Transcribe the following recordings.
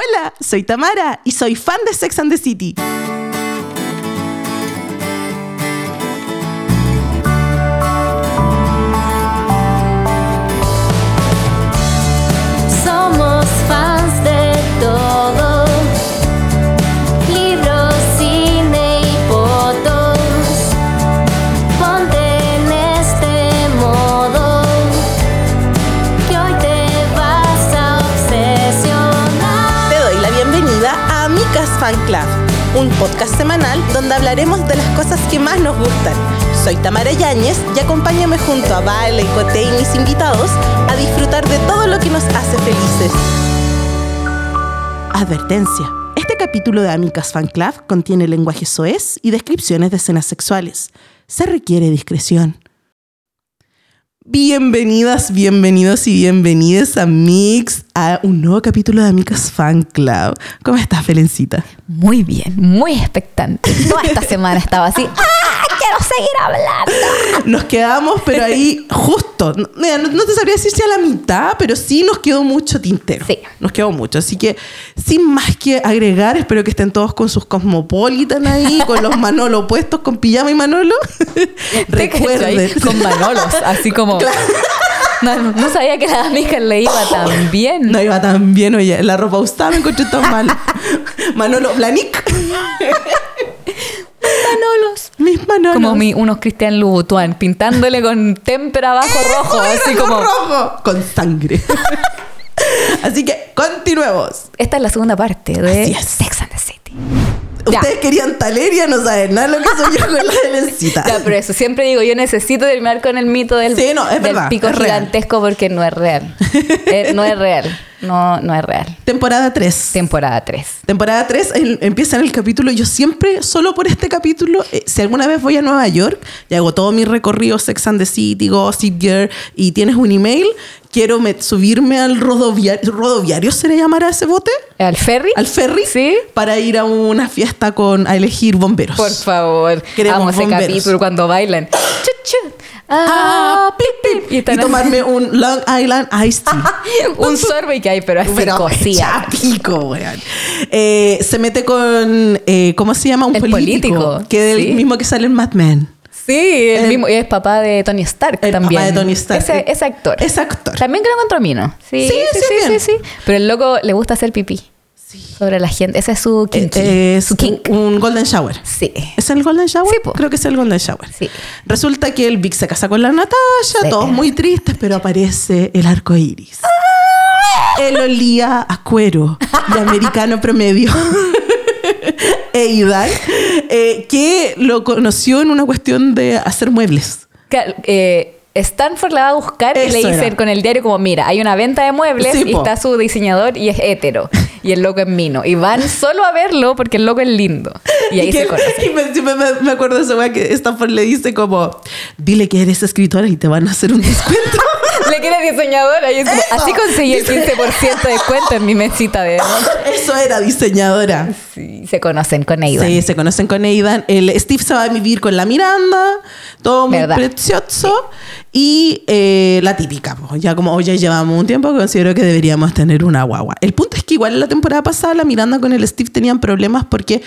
Hola, soy Tamara y soy fan de Sex and the City. Un podcast semanal donde hablaremos de las cosas que más nos gustan. Soy Tamara Yáñez y acompáñame junto a Vale, Cote y mis invitados a disfrutar de todo lo que nos hace felices. Advertencia. Este capítulo de Amicas Fan Club contiene lenguaje soez y descripciones de escenas sexuales. Se requiere discreción. Bienvenidas, bienvenidos y bienvenidas a Mix, a un nuevo capítulo de Amicas Fan Club. ¿Cómo estás, Felencita? Muy bien, muy expectante. Toda esta semana estaba así. ¡Ah! ¡Quiero seguir hablando! Nos quedamos, pero ahí justo. No, mira, no- no te sabría decir si a la mitad, pero sí nos quedó mucho tintero. Sí. Nos quedó mucho. Así que, sin más que agregar, espero que estén todos con sus Cosmopolitan ahí, con los Manolo puestos, con pijama y Manolo. Recuerden. Con Manolos, así como. No, no sabía que a las amigas le iba tan bien. No iba tan bien, oye. La ropa usada me encontré tan mal. Manolo Blanic. Manolos. Mis Manolos. Como mi, unos Cristian Louboutin, pintándole con témpera abajo rojo, así como. rojo. Con sangre. Así que, continuemos. Esta es la segunda parte de Así es. Sex and the City. Ya. Ustedes querían Taleria, no saben nada lo que soy yo con la Helencita. Ya, pero eso, siempre digo, yo necesito terminar con el mito del, Sí, no, es del verdad, pico es real. gigantesco porque no es real. Eh, no es real. No, no es real. Temporada 3. Temporada 3. Temporada 3 el- empieza en el capítulo. Yo siempre, solo por este capítulo, eh, si alguna vez voy a Nueva York y hago todo mi recorrido Sex and the City, Gossip Girl y tienes un email, quiero me- subirme al rodoviario. ¿Rodoviario se le llamará ese bote? ¿Al ferry? ¿Al ferry? Sí. Para ir a una fiesta con, a elegir bomberos. Por favor. Queremos Amo ese bomberos. capítulo cuando bailan. Ah, Ah, pip, pip. Y, tomarme un Long Island Iced Tea. un sorbet que hay, pero así Pero cocía. pico, weón. Eh, se mete con, eh, ¿cómo se llama? Un El político. político, Que es sí. el mismo que sale en Mad Men. Sí, el El- mismo. Y es papá de Tony Stark El también. papá de Tony Stark. Ese, ese actor. Ese actor. También creo encontró Mino. Sí, Sí, sí, sí, sí. Pero el loco le gusta hacer pipí. Sobre la gente. Ese es su. Eh, es kink. un, un Golden Shower. Sí. ¿Es el Golden Shower? Sí, po. Creo que es el Golden Shower. Sí. Resulta que el Vic se casa con la Natasha, Sí. todos muy tristes, pero aparece el arco iris. Él olía a cuero de americano promedio. Eidan, eh, que lo conoció en una cuestión de hacer muebles. Eh, Stanford la va a buscar y Eso le dicen era. con el diario como, mira, hay una venta de muebles Sí, y po. está su diseñador y es hétero. Y el loco es mino. Y van solo a verlo porque el loco es lindo. Y ahí Y se conocen. y me, me, me acuerdo de esa weá que Stanford le dice como, dile que eres escritora y te van a hacer un descuento. Le quiere diseñadora y es como, Eso. así conseguí el 15% de descuento en mi mesita de... Eso era diseñadora. Sí, se conocen con Aidan. Sí, se conocen con Aidan. El Steve se va a vivir con la Miranda, todo muy ¿Verdad? precioso. Y eh, la típica, ya como hoy ya llevamos un tiempo, considero que deberíamos tener una guagua. El punto es que igual en la temporada pasada la Miranda con el Steve tenían problemas porque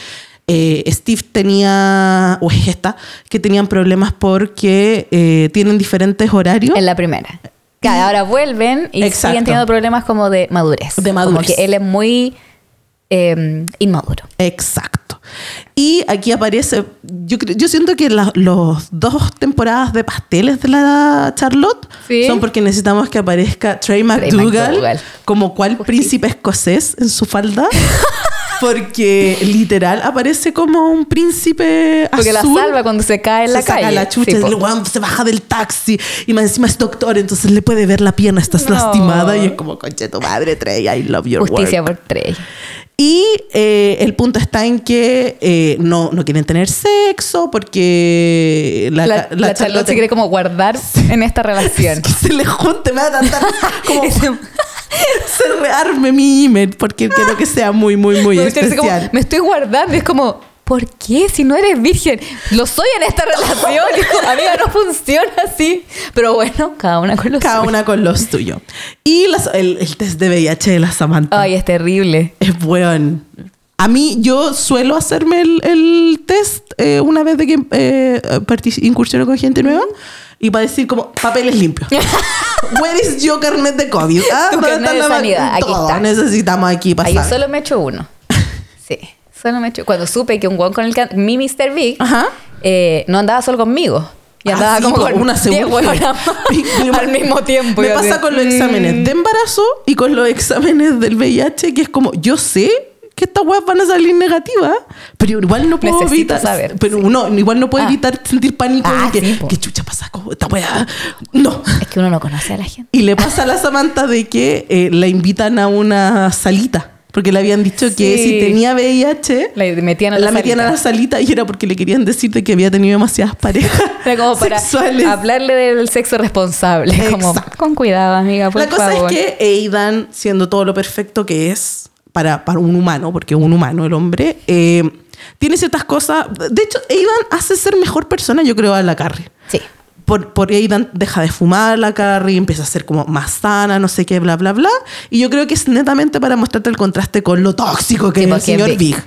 eh, Steve tenía, o es esta, que tenían problemas porque eh, tienen diferentes horarios. En la primera. Claro, ahora vuelven y Exacto. siguen teniendo problemas como de madurez. De madurez. Como que él es muy eh, inmaduro. Exacto. Y aquí aparece, yo, yo siento que la- los dos temporadas de pasteles de la Charlotte Sí. son porque necesitamos que aparezca Trey McDougall, McDougall. como cual príncipe escocés en su falda. Porque literal aparece como un príncipe Porque la salva cuando se cae en se la saca calle. la chucha, Sí, el se baja del taxi y más encima es doctor, entonces le puede ver la pierna, estás No. lastimada y es como, conche tu madre, Trey, I love your Justicia work. por tres. Y eh, el punto está en que eh, no, no quieren tener sexo porque la, La, la la Charlotte se quiere como guardar en esta relación. que se le junte, me va a tratar como se rearme mi email porque quiero que sea muy, muy, muy Me decir como, especial. me estoy guardando. Es como, ¿por qué? Si no eres virgen. Lo soy en esta relación. Amiga, no funciona así. Pero bueno, cada una con lo Cada suyo. una con los tuyos. Y las- el, el test de VIH de la Samantha. Ay, es terrible. Es weón. A mí, yo suelo hacerme el, el test eh, una vez de que eh, incursiono con gente nueva y para decir como papeles limpios. Where is your carnet de COVID? Ah, Tu ¿dónde carnet está de la- sanidad? Aquí está. necesitamos aquí pasar. yo solo me echo uno. Sí, solo me echo. Cuando supe que un guan con el mi Mr. Big Ajá. eh, no andaba solo conmigo. Y Ah, andaba sí, como po, con una 10 segunda. al mismo tiempo. Me así, pasa con los mm. exámenes de embarazo y con los exámenes del VIH, que es como, yo sé que estas weas van a salir negativas, pero igual no puedo Necesito evitar. saber, Pero no, igual no puedo Ah. evitar sentir pánico Ah, de que, sí, que chucha pasa con esta wea. No. Es que uno no conoce a la gente. Y le pasa a la Samantha de que eh, la invitan a una salita. Porque le habían dicho que Sí. si tenía VIH, La metían a la, la metían a la salita. y era porque le querían decir de que había tenido demasiadas parejas Era como para sexuales. hablarle del sexo responsable. Como, con cuidado, amiga, por La cosa favor. es que Aidan, siendo todo lo perfecto que es para, para un humano, porque es un humano el hombre, eh, tiene ciertas cosas. De hecho, Aidan hace ser mejor persona, yo creo, a la Carrie. Sí. Por, por Aidan deja de fumar la Carrie, empieza a ser como más sana, no sé qué, bla, bla, bla. Y yo creo que es netamente para mostrarte el contraste con lo tóxico que Sí, es el señor Big. Big.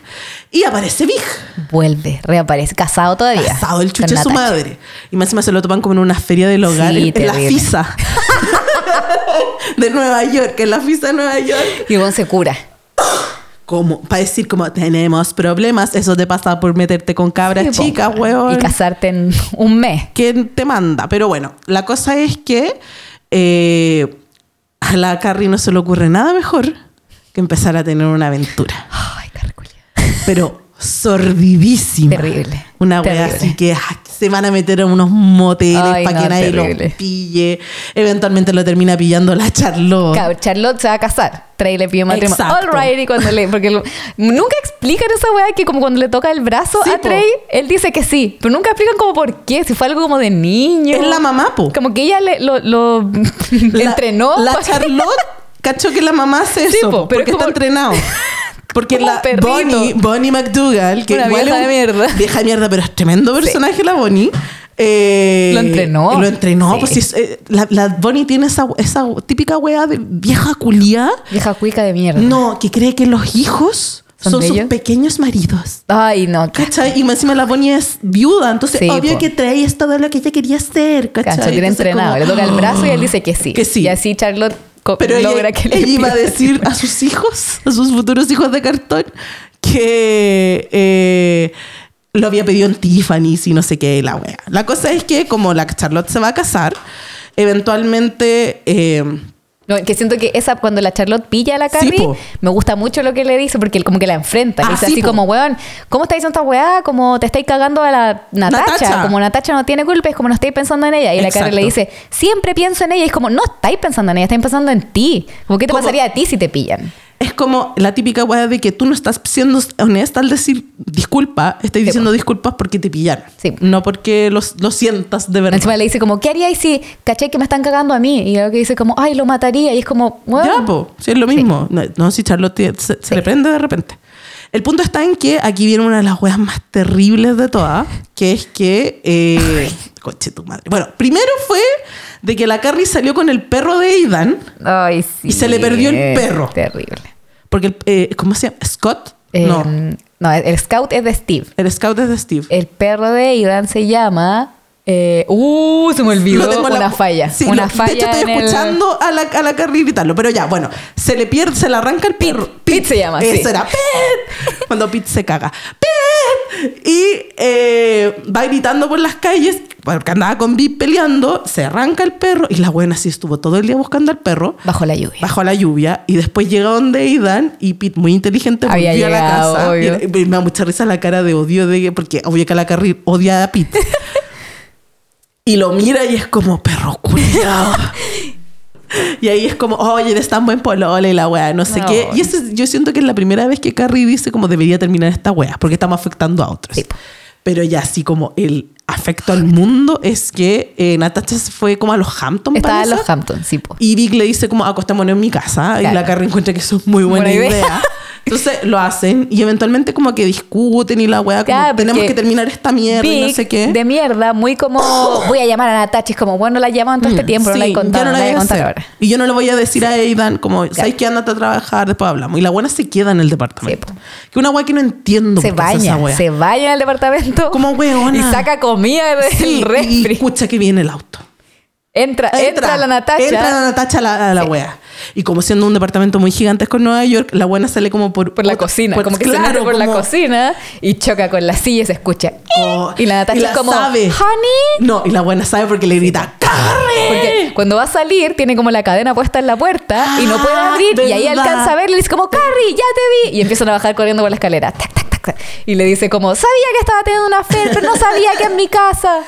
Y aparece Big, Vuelve, reaparece. Casado todavía. casado el chuche de su madre. Y más encima se lo topan como en una feria del hogar, Sí, en, en la. FISA de Nueva York, en la FISA de Nueva York. Y Gon se cura. Como para decir como tenemos problemas, eso te pasa por meterte con cabras Sí, chicas, weón. Y casarte en un mes. ¿Quién te manda? Pero bueno, la cosa es que eh, a la Carrie no se le ocurre nada mejor que empezar a tener una aventura. Ay. Pero sordidísima. Terrible. Una wea así que ah, se van a meter a unos moteles para no, que nadie terrible. los pille. Eventualmente lo termina pillando la Charlotte. Claro, Charlotte se va a casar. Trey le pide matrimonio. All right, y cuando le. Porque lo- nunca explican esa weá que, como cuando le toca el brazo Sí, a po. Trey, él dice que sí. Pero nunca explican como por qué. Si fue algo como de niño. Es la mamá, po. Como que ella le, lo, lo La- entrenó. La Charlotte cachó que la mamá hace Sí, eso po, pero porque es como- está entrenado. Porque la perrito. Bonnie, Bonnie McDougall, que Una igual vieja es un- de mierda. Vieja de mierda, pero es tremendo personaje la Bonnie. eh, Lo entrenó. Lo entrenó. Sí. Pues, sí, es, eh, la, la Bonnie tiene esa, esa típica weá de vieja culiá. Vieja cuica de mierda. No, que cree que los hijos ¿Son son, de sus ellos? pequeños maridos. Ay, no. ¿Cachai? Y más encima la Bonnie es viuda, entonces Sí, obvio po. que trae es todo lo que ella quería hacer, ¿cachai? Cacho, tiene Entonces, entrenado. como- Le toca el brazo y él dice que sí. Que sí. Y así Charlotte Pero logra ella, que le ella iba a decir a sus hijos, a sus futuros hijos de cartón, que eh, lo había pedido en Tiffany y no sé qué, la wea. La cosa es que como la Charlotte se va a casar, eventualmente... eh, No, que siento que esa, cuando la Charlotte pilla a la Carrie, me gusta mucho lo que le dice, porque él como que la enfrenta. Ah, le dice sí, así po. como, weón, ¿cómo estáis diciendo esta weá? Como te estáis cagando a la Natacha. Natacha. Como Natacha no tiene culpa, es como no estáis pensando en ella. Y la Carrie le dice, siempre pienso en ella. Y es como, no estáis pensando en ella, estáis pensando en ti. Como, ¿qué te Como- pasaría a ti si te pillan? Es como la típica wea de que tú no estás siendo honesta al decir disculpa, estás Sí, diciendo po. disculpas porque te pillaron. Sí. No porque los- lo sientas de verdad. Encima le dice como, ¿qué haríais si caché que me están cagando a mí? Y luego que dice como, ay, lo mataría. Y es como, weón. Ya, po, si es lo mismo. No, no, si Charlotte se, se le prende de repente. El punto está en que aquí viene una de las weas más terribles de todas, que es que... Eh, coche tu madre. Bueno, primero fue de que la Carrie salió con el perro de Aidan, Ay, sí. Y se le perdió el perro. Terrible. porque, el, eh, ¿cómo se llama? ¿Scott? Eh, no, no, el scout es de Steve. el scout es de Steve. El perro de Aidan se llama. eh, uh, se me olvidó. Una la- falla. Sí, una lo- falla. De hecho, estoy el- escuchando a, la, a la Carrie gritarlo. Pero ya, bueno, se le pierde, se le arranca el perro. Pete se llama, Eso sí. era Pete. Cuando Pete se caga. Pete. Y eh, va gritando por las calles porque andaba con Bip peleando. Se arranca el perro. Y la buena sí estuvo todo el día buscando al perro. Bajo la lluvia. Bajo la lluvia y después llega donde Aidan y Pete muy inteligente Había volvió a la casa obvio. y, y me da mucha risa la cara de odio de porque obvio que la Carrie odia a Pete y lo mira y es como perro culiao y ahí es como oye eres tan buen polole y la wea no sé No. qué y eso es- yo siento que es la primera vez que Carrie dice como debería terminar esta wea porque estamos afectando a otros. Sí, pero ya así como el afecto al mundo es que eh, Natasha se fue como a los Hamptons Estaba en los Hamptons, sí, po. Y Vic le dice como acostémonos en mi casa. Y Claro. la Carrie encuentra que eso es muy buena, Buena idea. idea. Entonces lo hacen y eventualmente como que discuten y la weá como Claro, tenemos que terminar esta mierda y no sé qué. De mierda, muy como voy a llamar a Natacha. Es como, bueno, la llaman todo este tiempo, no la he Mm, Sí, contado, no no la voy a contar ahora. Y yo no le voy a decir a Aidan como, ¿sabes qué? Andate a trabajar, después hablamos. Y la buena se queda en el departamento. Sí, que una weá que no entiendo Se esa baña, weá. se baña en el departamento. Como weona. Y saca comida del Sí, y refri. escucha que viene el auto. Entra, entra, la Natacha. Entra la Natacha a la, a la Sí. wea. Y como siendo un departamento muy gigantesco en Nueva York, la buena sale como por... por la cocina, por- como que se claro, mete por la como- cocina y choca con la silla y se escucha. Oh, y la Natacha y es como, sabe. honey. No, y la buena sabe porque le grita, ¡corre! Porque cuando va a salir tiene como la cadena puesta en la puerta y no puede Ah, abrir y ahí alcanza a verle y dice como, Carrie, ya te vi. Y empiezan a bajar corriendo por la escalera. Tac, tac, tac, tac. Y le dice como, sabía que estaba teniendo una fe, pero no sabía que en mi casa.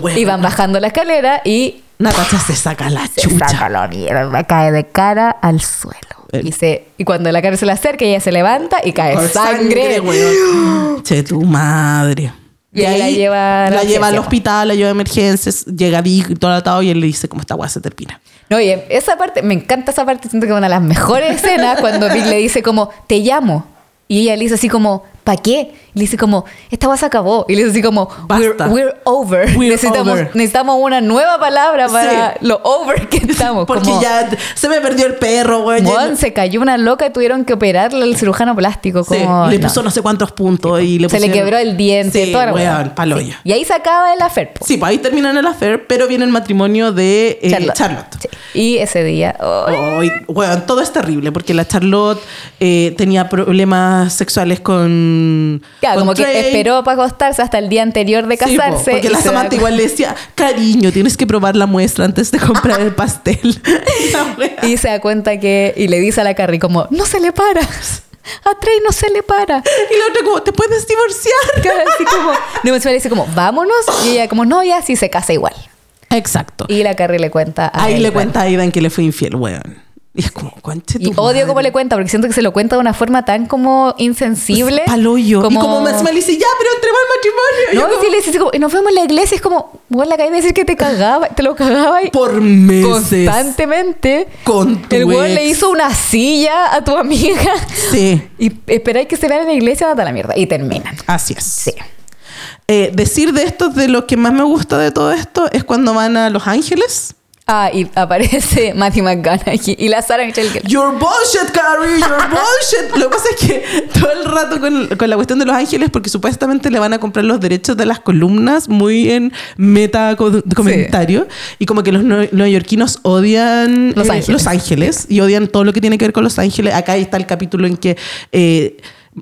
Bueno, Y van bajando la escalera y Natacha se saca la se chucha. saca la mierda, cae de cara al suelo. Eh. Y, se, y cuando la cara se le acerca, ella se levanta y cae Por sangre. weón. che, tu madre. Y ahí la lleva la lleva al hospital, la lleva a emergencias, llega Vic y todo atado y él le dice cómo esta weá se termina. No, y esa parte, me encanta esa parte, siento que es una de las mejores escenas cuando Vic le dice como, te llamo. Y ella le dice así como, ¿para qué? Y le dice como, esta cosa acabó. Y le dice así como, we're, Basta. we're over. We're necesitamos, over. necesitamos una nueva palabra para Sí. lo over que estamos. Porque como, ya se me perdió el perro, weón. Weón, Ya- se cayó una loca y tuvieron que operarle al cirujano plástico. Sí, Como, le no. puso no. sé cuántos puntos y le se le pusieron- quebró el diente. Sí, toda la weón, weá. palo Sí. ya. Y ahí se acaba el affair. po. Sí, pues ahí terminan el affair, pero viene el matrimonio de eh, Charlotte. Charlotte. Sí. Y ese día... ay, Ay, weón, todo es terrible porque la Charlotte eh, tenía problemas sexuales con. Claro, con como que esperó para acostarse hasta el día anterior de Sí, po, casarse. porque la cu- igual le decía, cariño, tienes que probar la muestra antes de comprar el pastel. Y se da cuenta que... Y le dice a la Carrie como, no se le para. A Trey no se le para. Y la otra como, ¿te puedes divorciar? Claro, Así como... No, dice como, vámonos. Y ella como, no, ya sí se casa igual. Exacto. Y la Carrie le cuenta a Ahí le cuenta a Aidan que le fue infiel, weón. Y es como, tu Y odio madre. cómo le cuenta, porque siento que se lo cuenta de una forma tan como insensible. Paloyo. Como... Y como me me dice, ya, pero entremos al matrimonio. No, y como, le como, y nos vemos en la iglesia, es como, bueno, la acabé de decir que te cagaba, te lo cagaba y por meses. constantemente. Con tu El weón le hizo una silla a tu amiga. Sí, Y esperáis que se vean en la iglesia, hasta la mierda. Y terminan. así es. Sí. Eh, decir de esto, de lo que más me gusta de todo esto, es cuando van a Los Ángeles. Ah, y aparece Matthew McConaughey y la Sarah Michelle Gellar. Your bullshit, Carrie, your bullshit. Lo que pasa es que todo el rato con, con la cuestión de Los Ángeles, porque supuestamente le van a comprar los derechos de las columnas muy en meta co- comentario. Y como que los neoyorquinos odian Los eh, Ángeles. Los Ángeles y odian todo lo que tiene que ver con Los Ángeles. Acá está el capítulo en que. eh,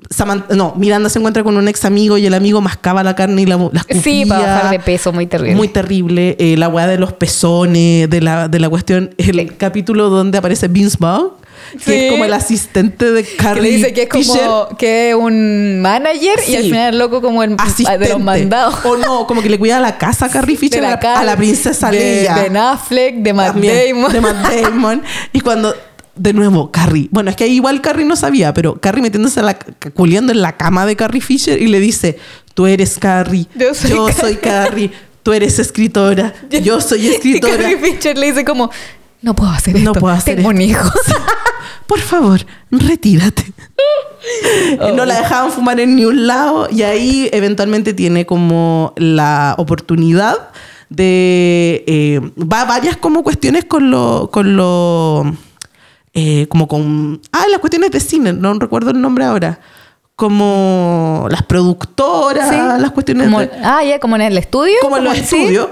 Samantha- no, Miranda se encuentra con un ex amigo y el amigo mascaba la carne y la, la escupía. Sí, para bajar de peso, muy terrible. Muy terrible. Eh, la weá de los pezones, de la, de la cuestión. El capítulo donde aparece Vince Vaughn, que Sí. es como el asistente de que Carrie le dice que es como Fisher. que es un manager y Sí. al final loco como el Asistente. de los mandados. O no, como que le cuida la casa a Carrie Fisher De a la la, a la princesa de Leia. Ben Affleck, de Matt También, Damon. De Matt Damon. Y cuando, de nuevo, Carrie. Bueno, es que ahí igual Carrie no sabía, pero Carrie metiéndose a la, culiando en la cama de Carrie Fisher y le dice: Tú eres Carrie. Yo soy Carrie". soy Carrie. Tú eres escritora. Yo soy Y escritora. Carrie Fisher le dice como, no puedo hacer No esto. puedo hacer Tengo un esto". hijo. Por favor, retírate. No la dejaban fumar en ni un lado y ahí eventualmente tiene como la oportunidad de... eh, va a varias como cuestiones con lo... Con lo eh, como con... Ah, las cuestiones de cine, no recuerdo el nombre ahora. Como las productoras, Sí. las cuestiones Como- de- ah, ya, como en el estudio. como en los sí. estudios.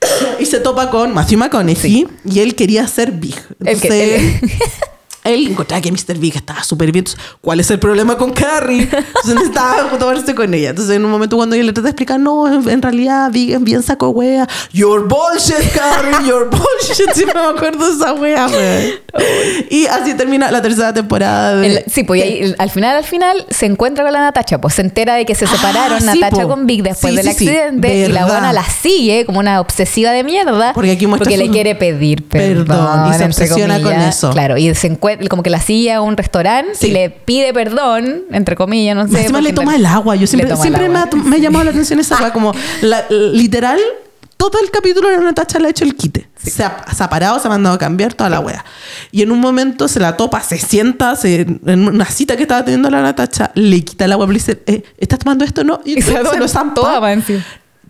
Y se topa con Matthew McConaughey y él quería ser Big. El que- Entonces, el- él encontraba que Mr. Big estaba súper bien. Entonces, ¿cuál es el problema con Carrie? Entonces necesitaba tomarse con ella. Entonces, en un momento cuando ella le trata de explicar, no, en, en realidad Big es bien saco wea. Your bullshit, Carrie, your bullshit. Siempre me acuerdo de esa wea, wea. Y así termina la tercera temporada de... El- sí, pues ahí, al final, al final, se encuentra con la Natacha, pues se entera de que se Ah, separaron sí, Natacha po. con Vic después Sí, del accidente y la buena la sigue como una obsesiva de mierda Porque aquí muestra porque le quiere pedir perdón, Perdón, y se obsesiona con eso. Claro, y se encuentra como que la sigue a un restaurante Sí. y le pide perdón, entre comillas, no sé. Encima le toma el agua. Yo siempre, el siempre me, ha, agua. me ha llamado la atención esa agua. Como la- literal todo el capítulo la Natacha le ha hecho el quite. Se, ha, se ha parado, se ha mandado a cambiar toda la wea. Y en un momento se la topa, se sienta se- en una cita que estaba teniendo la Natacha, le quita wea y le dice, eh, ¿estás tomando esto? No. Y, Y se, lo toda.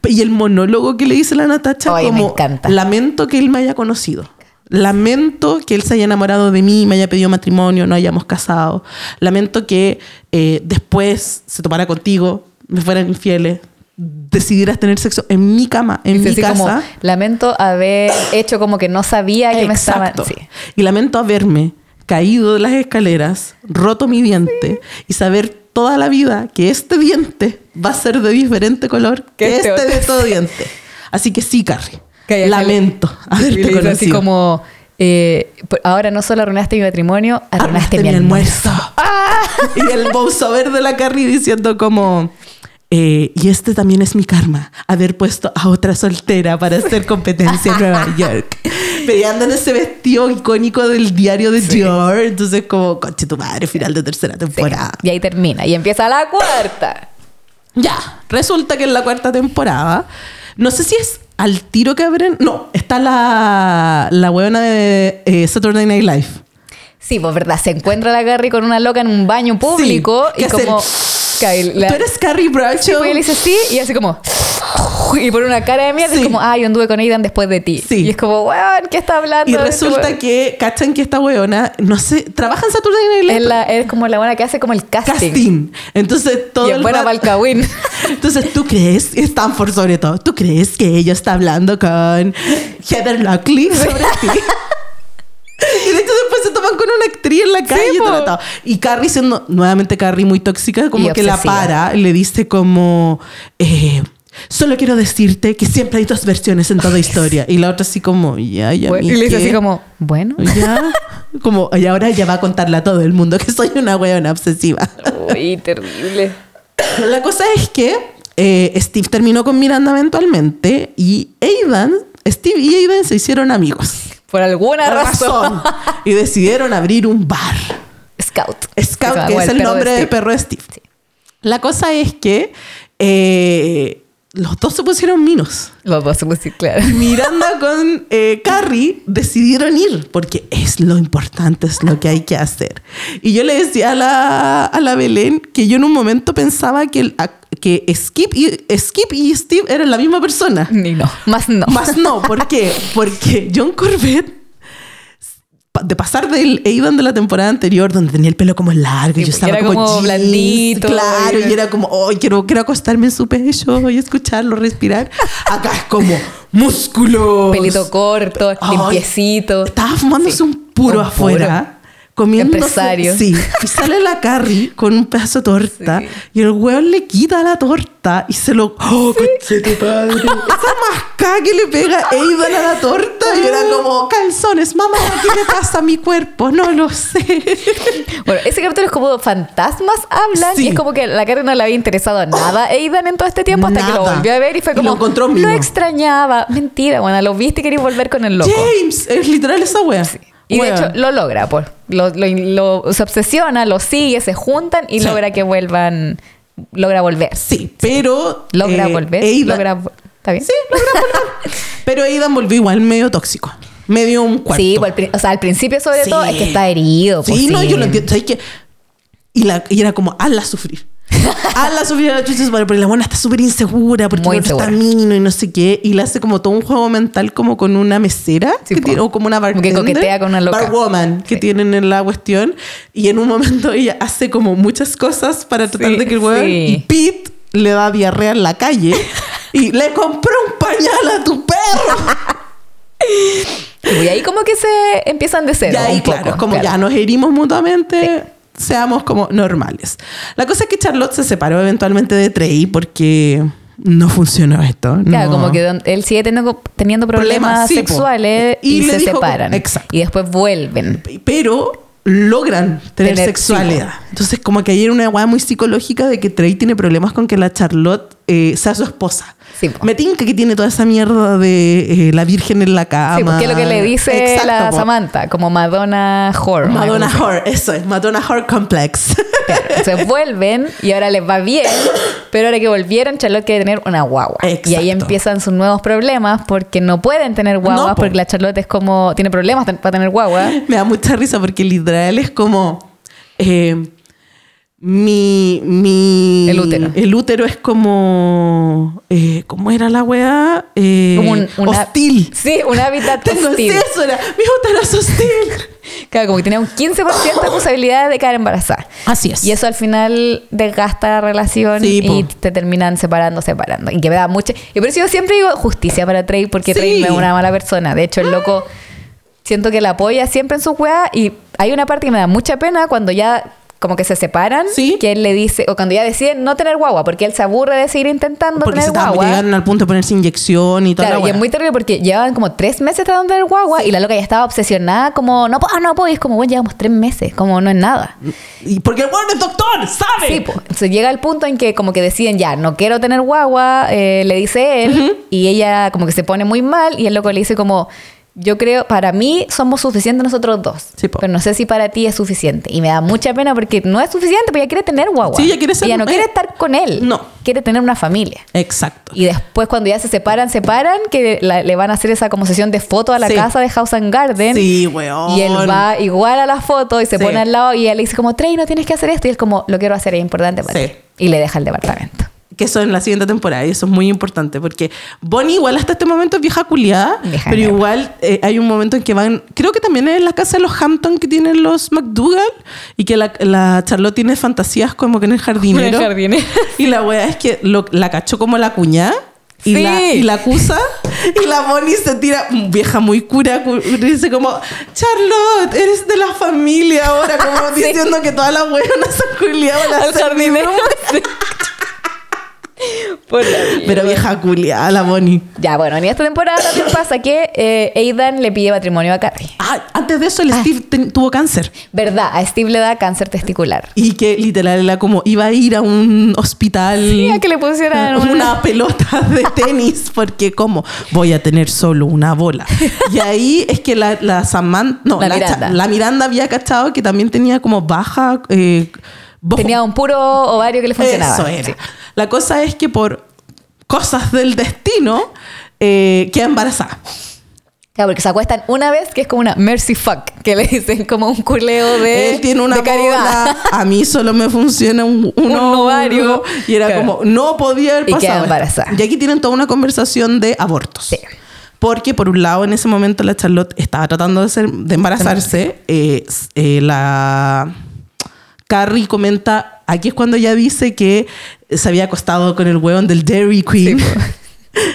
Y el monólogo que le dice la Natacha Ay, como lamento que él me haya conocido. Lamento que él se haya enamorado de mí, me haya pedido matrimonio, no hayamos casado. Lamento que eh, después se topara contigo, me fueran infieles, decidieras tener sexo en mi cama, en mi casa. como, lamento haber hecho como que no sabía que me. Sí. Y lamento haberme caído de las escaleras, roto mi diente y saber toda la vida que este diente va a ser de diferente color que, este, este de todo diente. Así que sí, Carrie. Calla, lamento Y le dice conocido. así como, eh, ahora no solo arruinaste mi matrimonio, arruinaste, Arruinaste mi almuerzo. Y el voiceover de la Carrie diciendo como... eh, y este también es mi karma, haber puesto a otra soltera para hacer competencia en Nueva York. Peleando en ese vestido icónico del diario de Dior. Entonces, como, coche tu madre, final de tercera Sí. temporada. Y ahí termina. Y empieza la cuarta. Ya, resulta que en la cuarta temporada, no sé si es al tiro que abren. No, está la, la huevona de eh, Saturday Night Live. Sí, pues verdad, se encuentra la Carrie con una loca en un baño público Sí, y hace como... la- Tú eres Carrie Sí, Bradshaw. pues él dice sí y así como... Y por una cara de mierda Sí. es como, ah, yo anduve con Aidan después de ti. Sí. Y es como, weón, ¿qué está hablando? Y este resulta que, ¿cachan que esta weona, no sé, trabaja en Saturday Night Live? es, como la buena que hace como el casting. casting. Entonces, todo y es el buena para el. Entonces, ¿tú crees, Stanford sobre todo, ¿tú crees que ella está hablando con Heather Lockley sobre ti? Y de hecho después se toman con una actriz en la calle. todo. Y Carrie siendo nuevamente Carrie muy tóxica, como Y que la para, le dice como... eh, Solo quiero decirte que siempre hay dos versiones en toda historia. Y la otra así como, ya, ya. Bueno, ¿y le dice así como, bueno. Ya. Como, y ahora ya va a contarle a todo el mundo que soy una weona obsesiva. Uy, terrible. La cosa es que eh, Steve terminó con Miranda eventualmente y Aidan, Steve y Aidan se hicieron amigos. Por alguna razón. y decidieron abrir un bar. Scout. Scout, que es el perro de nombre del Steve. perro de Steve. Sí. La cosa es que eh, los dos se pusieron minos. Los dos se pusieron, claro. Miranda con eh, Carrie decidieron ir porque es lo importante, es lo que hay que hacer. Y yo le decía a la, a la Belén que yo en un momento pensaba que, el- que Skip, y, Skip y Steve eran la misma persona. Ni no. Más no. Más no, ¿por qué? Porque John Corbett, de pasar del Aidan de la temporada anterior, donde tenía el pelo como largo, y yo estaba era como, como blandito, claro, y- era como, oh, quiero, quiero acostarme en su pecho y escucharlo respirar. Acá es como músculos. Pelito corto, limpiecito. Estaba fumándose un puro Un afuera. Comiéndose, Empresario. Sí. Y sale la Carrie con un pedazo de torta. Sí. Y el weón le quita la torta y se lo. ¡Oh, coche tu padre! Esa mascada que le pega Aidan a la torta. Y era como, calzones, mamá, ¿qué le pasa a mi cuerpo? No lo sé. Bueno, ese capítulo es como fantasmas hablan Sí. y es como que la Karen no le había interesado nada a Aidan en todo este tiempo hasta que lo Nada. volvió a ver y fue Y como lo encontró lo extrañaba. Mentira, bueno, lo viste y querías volver con el loco. James, es literal esa wea. Y de hecho lo logra, pues. Lo, lo- lo- se obsesiona, lo sigue, se juntan y Sí. logra que vuelvan, logra volver. Sí, pero. Logra eh, volver. Aidan- Logra, ¿Está bien? Sí, logra volver. Pero Aidan volvió igual medio tóxico. Medio un cuarto. Sí, pues, o sea, al principio sobre Sí. todo es que está herido. pues, Sí, no, yo lo entiendo. ¿Sabes qué? Y, la, y era como, hazla sufrir. Hazla sufrir a la chucha, pero la buena está súper insegura porque Muy otro está mino y no sé qué. Y le hace como todo un juego mental como con una mesera Sí, que tiene- o como una Como que bartender. coquetea con una loca. Barwoman que Sí. tienen en la cuestión. Y en un momento ella hace como muchas cosas para tratar Sí, de que el sí. Y Pete le da diarrea en la calle y le compró un pañal a tu perro. Y ahí como que se empiezan de cero. Y ahí, un claro, poco, es como claro. ya nos herimos mutuamente, seamos como normales. La cosa es que Charlotte se separó eventualmente de Trey porque no funcionó esto. Claro, no. como que él sigue teniendo, teniendo problemas, Problemas, sí, po. sexuales Y se dijo separan. exacto. Y después vuelven. Pero logran tener, Tener- sexualidad. Entonces, como que hay una weá muy psicológica de que Trey tiene problemas con que la Charlotte eh, sea su esposa. Sí, po. Me tinca que tiene toda esa mierda de eh, la virgen en la cama. Sí, porque es lo que le dice Exacto, la po. Samantha, como Madonna Horror. Madonna. Horror, eso es, Madonna Horror Complex. Claro, se vuelven y ahora les va bien, pero ahora que volvieron, Charlotte quiere tener una guagua. Y ahí Exacto. empiezan sus nuevos problemas porque no pueden tener guaguas No, po. porque la Charlotte es como, tiene problemas para tener guagua. Me da mucha risa porque literal es como. eh, mi, mi. El útero. El útero es como. Eh, ¿Cómo era la weá? Eh, Como un, hostil. Sí, un hábitat Tengo hostil. eso era. Mi útero es hostil. Claro, como que tenía un 15% de posibilidad de caer embarazada. Así es. Y eso al final desgasta la relación Sí, y te terminan separando, separando. Y que me da mucha. Y por eso yo siempre digo justicia para Trey, porque Sí. Trey no es una mala persona. De hecho, el loco siento que la apoya siempre en su weá. Y hay una parte que me da mucha pena cuando ya como que se separan, Sí. que él le dice, o cuando ya deciden no tener guagua, porque él se aburre de seguir intentando Porque se tener estaban- guagua. llegaron al punto de ponerse inyección y toda Claro, la y es muy terrible porque llevaban como tres meses tratando de tener guagua y la loca ya estaba obsesionada como, no puedo, no puedo. Y es como, bueno, llevamos tres meses, como no es nada. Y porque el weón es doctor, ¿sabe? Sí, pues. Entonces llega el punto en que como que deciden ya, no quiero tener guagua, eh, le dice él, y ella como que se pone muy mal y el loco le dice como, yo creo, para mí somos suficientes nosotros dos, Sí, pero no sé si para ti es suficiente. Y me da mucha pena porque no es suficiente, porque ella quiere tener guagua. Sí, ella quiere ser- Ella no quiere eh, estar con él. no. Quiere tener una familia. Exacto. Y después cuando ya se separan, separan, que la- le van a hacer esa como sesión de foto a la Sí. casa de House and Garden. Sí, weón. Y él va igual a la foto y se Sí. pone al lado y ella le dice como, Trey, no tienes que hacer esto. Y él como, lo quiero hacer, es importante para Sí. ti. Y le deja el departamento. Que eso en la siguiente temporada y eso es muy importante porque Bonnie igual hasta este momento es vieja culiada Vieja pero igual eh, hay un momento en que van creo que también es la casa de los Hampton que tienen los McDougall y que la, la Charlotte tiene fantasías como que en el jardinero, En el jardinero. y la wea es que lo- la cachó como la cuñada y, Sí. la, y la acusa y la Bonnie se tira vieja muy cura cu- dice como Charlotte eres de la familia ahora como Sí. diciendo que todas las weonas son culiadas Al jardinero. Por la vida. pero vieja culiada la Bonnie Ya, bueno, en esta temporada también pasa que eh, Aidan le pide matrimonio a Carrie. Ah, antes de eso el Steve ten- tuvo cáncer ¿Verdad? A Steve le da cáncer testicular. y que literal era como iba a ir a un hospital Sí, a que le pusieran una, una- pelota de tenis porque como voy a tener solo una bola y ahí es que la, la Samantha no La la, cha- Miranda. la Miranda había cachado que también tenía como baja eh, Tenía un puro ovario que le funcionaba. eso era Sí. la cosa es que por cosas del destino eh, queda embarazada Claro, porque se acuestan una vez que es como una mercy fuck, que le dicen como un culeo de, Él tiene una de caridad. bola, a mí solo me funciona un, un Un ovario. Y era Claro. como, no podía haber Y pasado. queda esto. embarazada. Y aquí tienen toda una conversación de abortos. Sí. Porque por un lado en ese momento la Charlotte estaba tratando de, ser, de embarazarse. eh, eh, la Carrie comenta, aquí es cuando ella dice que se había acostado con el hueón del Dairy Queen.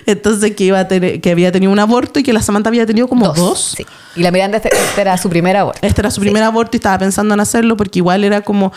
Entonces que, iba a tener, que había tenido un aborto y que la Samantha había tenido como dos. Sí. Y la Miranda, este, este era su primer aborto. Este era su primer aborto y estaba pensando en hacerlo porque igual era como,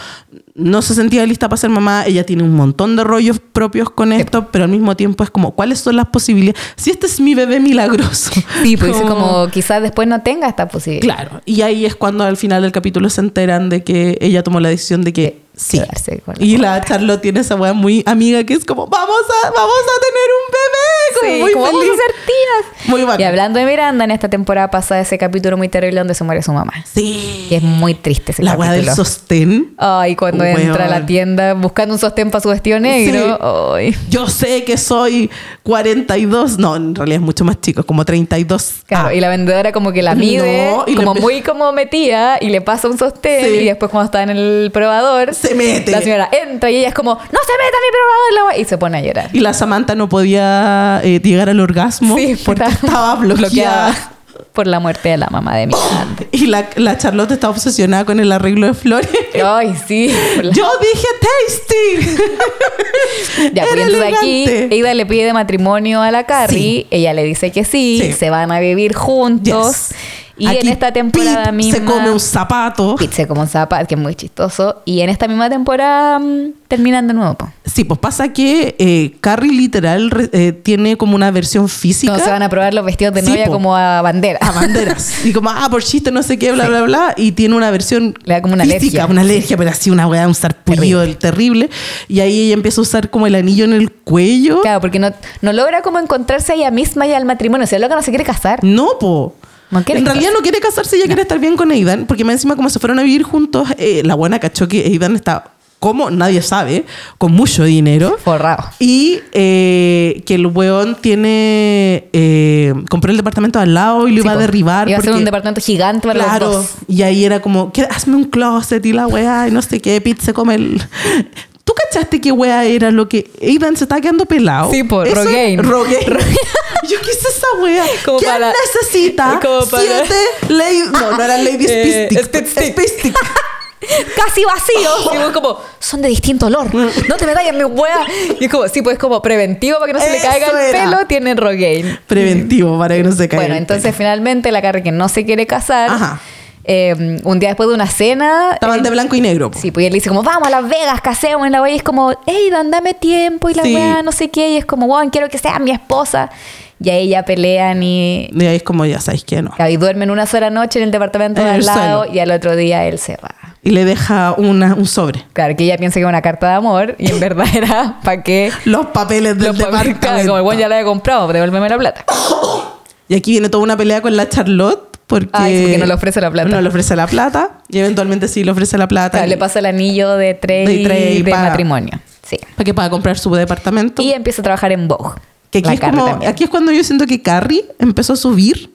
no se sentía lista para ser mamá, ella tiene un montón de rollos propios con esto, pero al mismo tiempo es como, ¿cuáles son las posibilidades? Si este es mi bebé milagroso. Sí, pues como quizás después no tenga esta posibilidad. Claro, y ahí es cuando al final del capítulo se enteran de que ella tomó la decisión de que sí. con Y la la Charlotte tiene esa weá muy amiga que es como, vamos a, vamos a tener un bebé, como Sí, muy como vamos a feliz. ser tías. Muy bacán. Y hablando de Miranda, en esta temporada pasa ese capítulo muy terrible donde se muere su mamá. Sí. Y es muy triste ese La weá del capítulo. sostén. Ay, cuando entra a la tienda buscando un sostén para su vestido negro. Ay. Yo sé que soy 42, no, en realidad es mucho más chico, como 32. Claro, Ah. y la vendedora como que la mide, No, y como muy como metida, y le pasa un sostén, Sí. y después cuando está en el probador, Se mete. la señora entra y ella es como, no se meta mi probador, la wea", y se pone a llorar. Y la Samantha no podía eh, llegar al orgasmo Sí, porque está estaba bloqueada. por la muerte de la mamá de mi. Y la, la Charlotte está obsesionada con el arreglo de flores. Ay, sí. la- Yo dije tasty. Ya, pues entonces aquí. Eida le pide matrimonio a la Carrie, Sí. ella le dice que sí, Sí. se van a vivir juntos. Yes. Y Aquí en esta temporada Pete misma. se come un zapato. Pete se come un zapato, que es muy chistoso. Y en esta misma temporada mm, terminan de nuevo. po. Sí, pues pasa que eh, Carrie literal eh, tiene como una versión física. No, se van a probar los vestidos de Sí, novia po. como a bandera. a banderas. Y como, ah, por chiste, no sé qué, bla, bla, bla. Y tiene una versión Le da como una física, alergia. una alergia, pero así una weá, un sarpullido terrible. terrible. Y ahí ella empieza a usar como el anillo en el cuello. Claro, porque no, no logra como encontrarse a ella misma y al matrimonio. O sea, loca no se quiere casar. No, po. No en realidad no quiere casarse, ella quiere estar bien con Aidan, porque más encima como se fueron a vivir juntos, eh, la buena cachó que Aidan está, como nadie sabe, con mucho dinero. Forrado. Y eh, que el weón tiene. eh, compró el departamento al lado y lo Sí, iba a derribar. Iba a ser porque- un departamento gigante para Claro. los dos. Y ahí era como, hazme un closet y la weá, y no sé qué, Pete se come el. ¿Tú cachaste qué weá era lo que. Aidan se estaba quedando pelado? Sí, po, Eso- Rogaine. Rogaine. Yo es esa weá. Como ¿Quién para- necesita como para- siete? No, no eran ladies Eh, Stick. Casi vacíos. Y vos como, son de distinto olor. No te me en mi wea. Y es como, sí, pues como preventivo para que no se le caiga el era. pelo, tiene Rogaine. Preventivo para que no se caiga. Bueno, entonces finalmente la Carrie que no se quiere casar, Ajá. Eh, un día después de una cena, Estaban de blanco y negro. po. Sí, pues y él dice como, vamos a Las Vegas, casemos en la wea. Y es como, hey, dame tiempo. Y la Sí. wea, no sé qué. Y es como, wow, quiero que sea mi esposa. Y ahí ya pelean y, Y ahí es como, ya sabes que no. y duermen una sola noche en el departamento En de al lado. suelo. Y al otro día él se va. Y le deja una, un sobre. Claro, que ella piensa que es una carta de amor. Y en verdad era para que Los papeles del los papeles, claro, departamento. como el buen ya la había comprado, devuélveme la plata. Y aquí viene toda una pelea con la Charlotte porque, porque no le ofrece la plata. No le ofrece la plata. Y eventualmente sí le ofrece la plata. Y- le pasa el anillo de Trey De de, pa- matrimonio. Sí. Para que pueda comprar su departamento. Y empieza a trabajar en Vogue. que aquí es, como, aquí es cuando yo siento que Carrie empezó a subir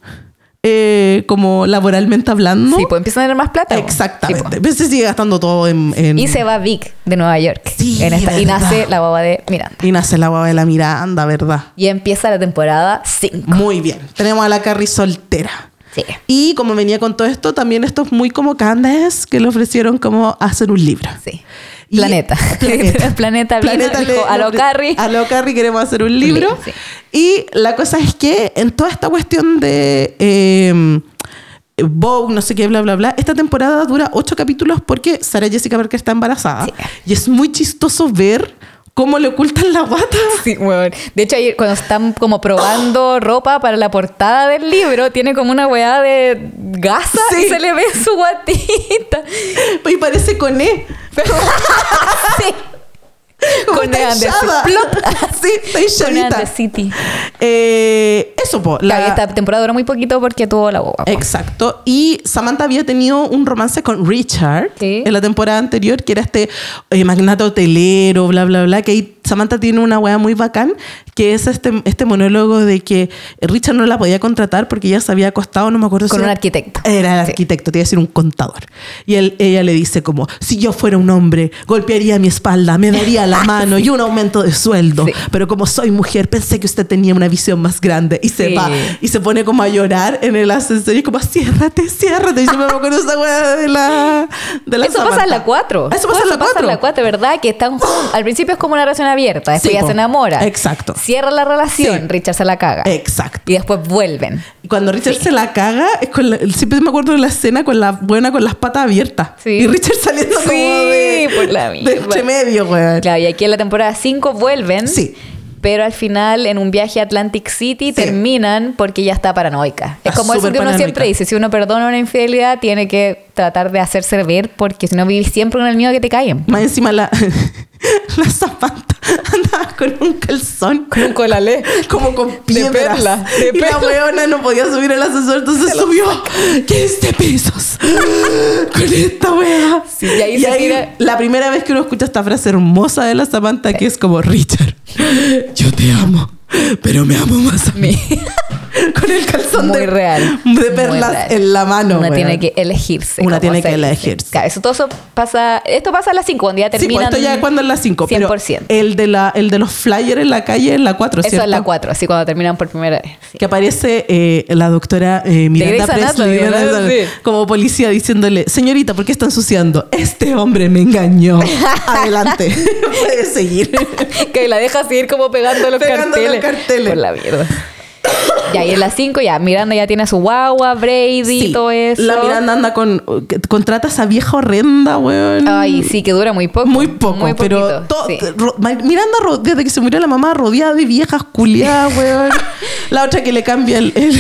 eh, como laboralmente hablando. Sí, pues empieza a tener más plata. Exactamente. Sí. Pero se sigue gastando todo en... en- Y se va Vic de Nueva York. Sí, en esta- y nace la baba de Miranda. Y nace la guava de la Miranda, ¿verdad? Y empieza la temporada 5. Muy bien. Tenemos a la Carrie soltera. Sí. Y como venía con todo esto, también esto es muy como Candace, que le ofrecieron como hacer un libro. Sí. Y- Planeta. Planeta dijo, le- "A lo Carrie". A lo Carrie queremos hacer un libro. sí. Y la cosa es que en toda esta cuestión de eh, Vogue, no sé qué, bla, bla, bla, esta temporada dura ocho capítulos porque Sarah Jessica Parker está embarazada. Sí. Y es muy chistoso ver cómo le ocultan la guata. Sí, bueno. De hecho, ayer cuando están como probando ropa para la portada del libro, tiene como una weá de gasa Sí. y se le ve su guatita. Y parece con E. sí. Con está Ean de hinchada. Plop. Sí, está Con City. Eh, eso, po. la- esta temporada duró muy poquito porque tuvo la boba. po. Exacto. Y Samantha había tenido un romance con Richard Sí. en la temporada anterior, que era este eh, magnate hotelero, bla, bla, bla. Que ahí Samantha tiene una wea muy bacán, que es este, este monólogo de que Richard no la podía contratar porque ella se había acostado, no me acuerdo Con si un era- arquitecto. Era el Sí. arquitecto, te iba a decir un contador. Y él, ella le dice como, si yo fuera un hombre, golpearía mi espalda, me daría la mano y un aumento de sueldo. Sí. Pero como soy mujer, pensé que usted tenía una visión más grande. Y se Sí. va y se pone como a llorar en el ascensor y como, ciérrate, ciérrate. Y yo me acuerdo esa weá de la, de la Eso pasa Samantha. en la 4. Eso pasa en la 4. en la 4, ¿verdad? Que están. Al principio es como una relación abierta. Después Sí, ya po. se enamora. Exacto. Cierra la relación. Sí. Richard se la caga. Exacto. Y después vuelven. Y cuando Richard se la caga, es con la- siempre me acuerdo de la escena con la buena con las patas abiertas. Sí. Y Richard saliendo Sí, como de, por la de medio, weón. Claro, y aquí en la temporada 5 vuelven. Sí. Pero al final, en un viaje a Atlantic City, terminan porque ya está paranoica. Está es como eso que uno paranoica. siempre dice: si uno perdona una infidelidad, tiene que tratar de hacerse ver, porque si no vivís siempre con el miedo que te caen. Más encima la, la Samantha andaba con un calzón. Con un colalé. Como con piedras. perla, de y la weona no podía subir al ascensor, entonces subió 15 pesos. con esta wea. Sí, y ahí se tira- La primera vez que uno escucha esta frase hermosa de la Samantha, que es como, Richard, yo te amo, pero me amo más a mí. con el calzón Muy de, real. de perlas real. en la mano. Una weón. tiene que elegirse. Una tiene que elegirse. Claro, eso todo eso pasa. Esto pasa a las 5, cuando ya Sí, pues esto ya es cuando es las 5. Pero 100%. el de, la, el de los flyers en la calle es la 4, Eso ¿cierto? es la 4, así cuando terminan por primera vez. sí. Que aparece eh, la doctora eh, Miranda Presley. ¿verdad? Sí. como policía diciéndole, señorita, ¿por qué está ensuciando? Este hombre me engañó. Adelante. Puede seguir. que la deja seguir como pegando los Pegando carteles. los carteles. Por la mierda. Ya, y en las 5 ya, Miranda ya tiene su guagua, Brady, Sí, todo eso. La Miranda anda con. Contrata a esa vieja horrenda, weón. Ay, sí, que dura muy poco. Muy poco, Muy pero poquito, to- sí. ro- Ma- Miranda, desde que se murió la mamá, rodeada de viejas culiadas, weón. La otra que le cambia el, el-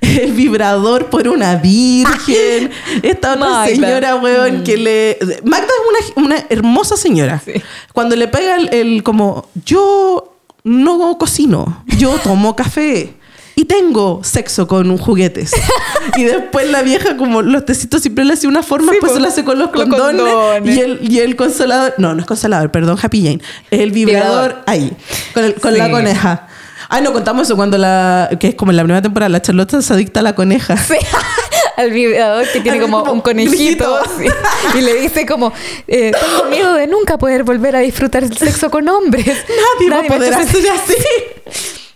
el vibrador por una virgen. Esta otra Magda. señora, weón, que le... Magda es una, una hermosa señora. Sí. Cuando le pega el, el como, yo no cocino, yo tomo café. Y tengo sexo con juguetes. y después la vieja, como los tecitos siempre le hace una forma, Sí, pues se lo hace con los condones. condones. Y el, y el consolador, no, no es consolador, perdón, Happy Jane. Es el vibrador, Vibrador. ahí, con, el- con la Sí. coneja. Ay, no contamos eso cuando la, que es como en la primera temporada, la Charlotte se adicta a la coneja. Sí, al vibrador que tiene como como un conejito. sí. Y le dice como, eh, tengo miedo de nunca poder volver a disfrutar el sexo con hombres. Nadie, va a poder hacer así.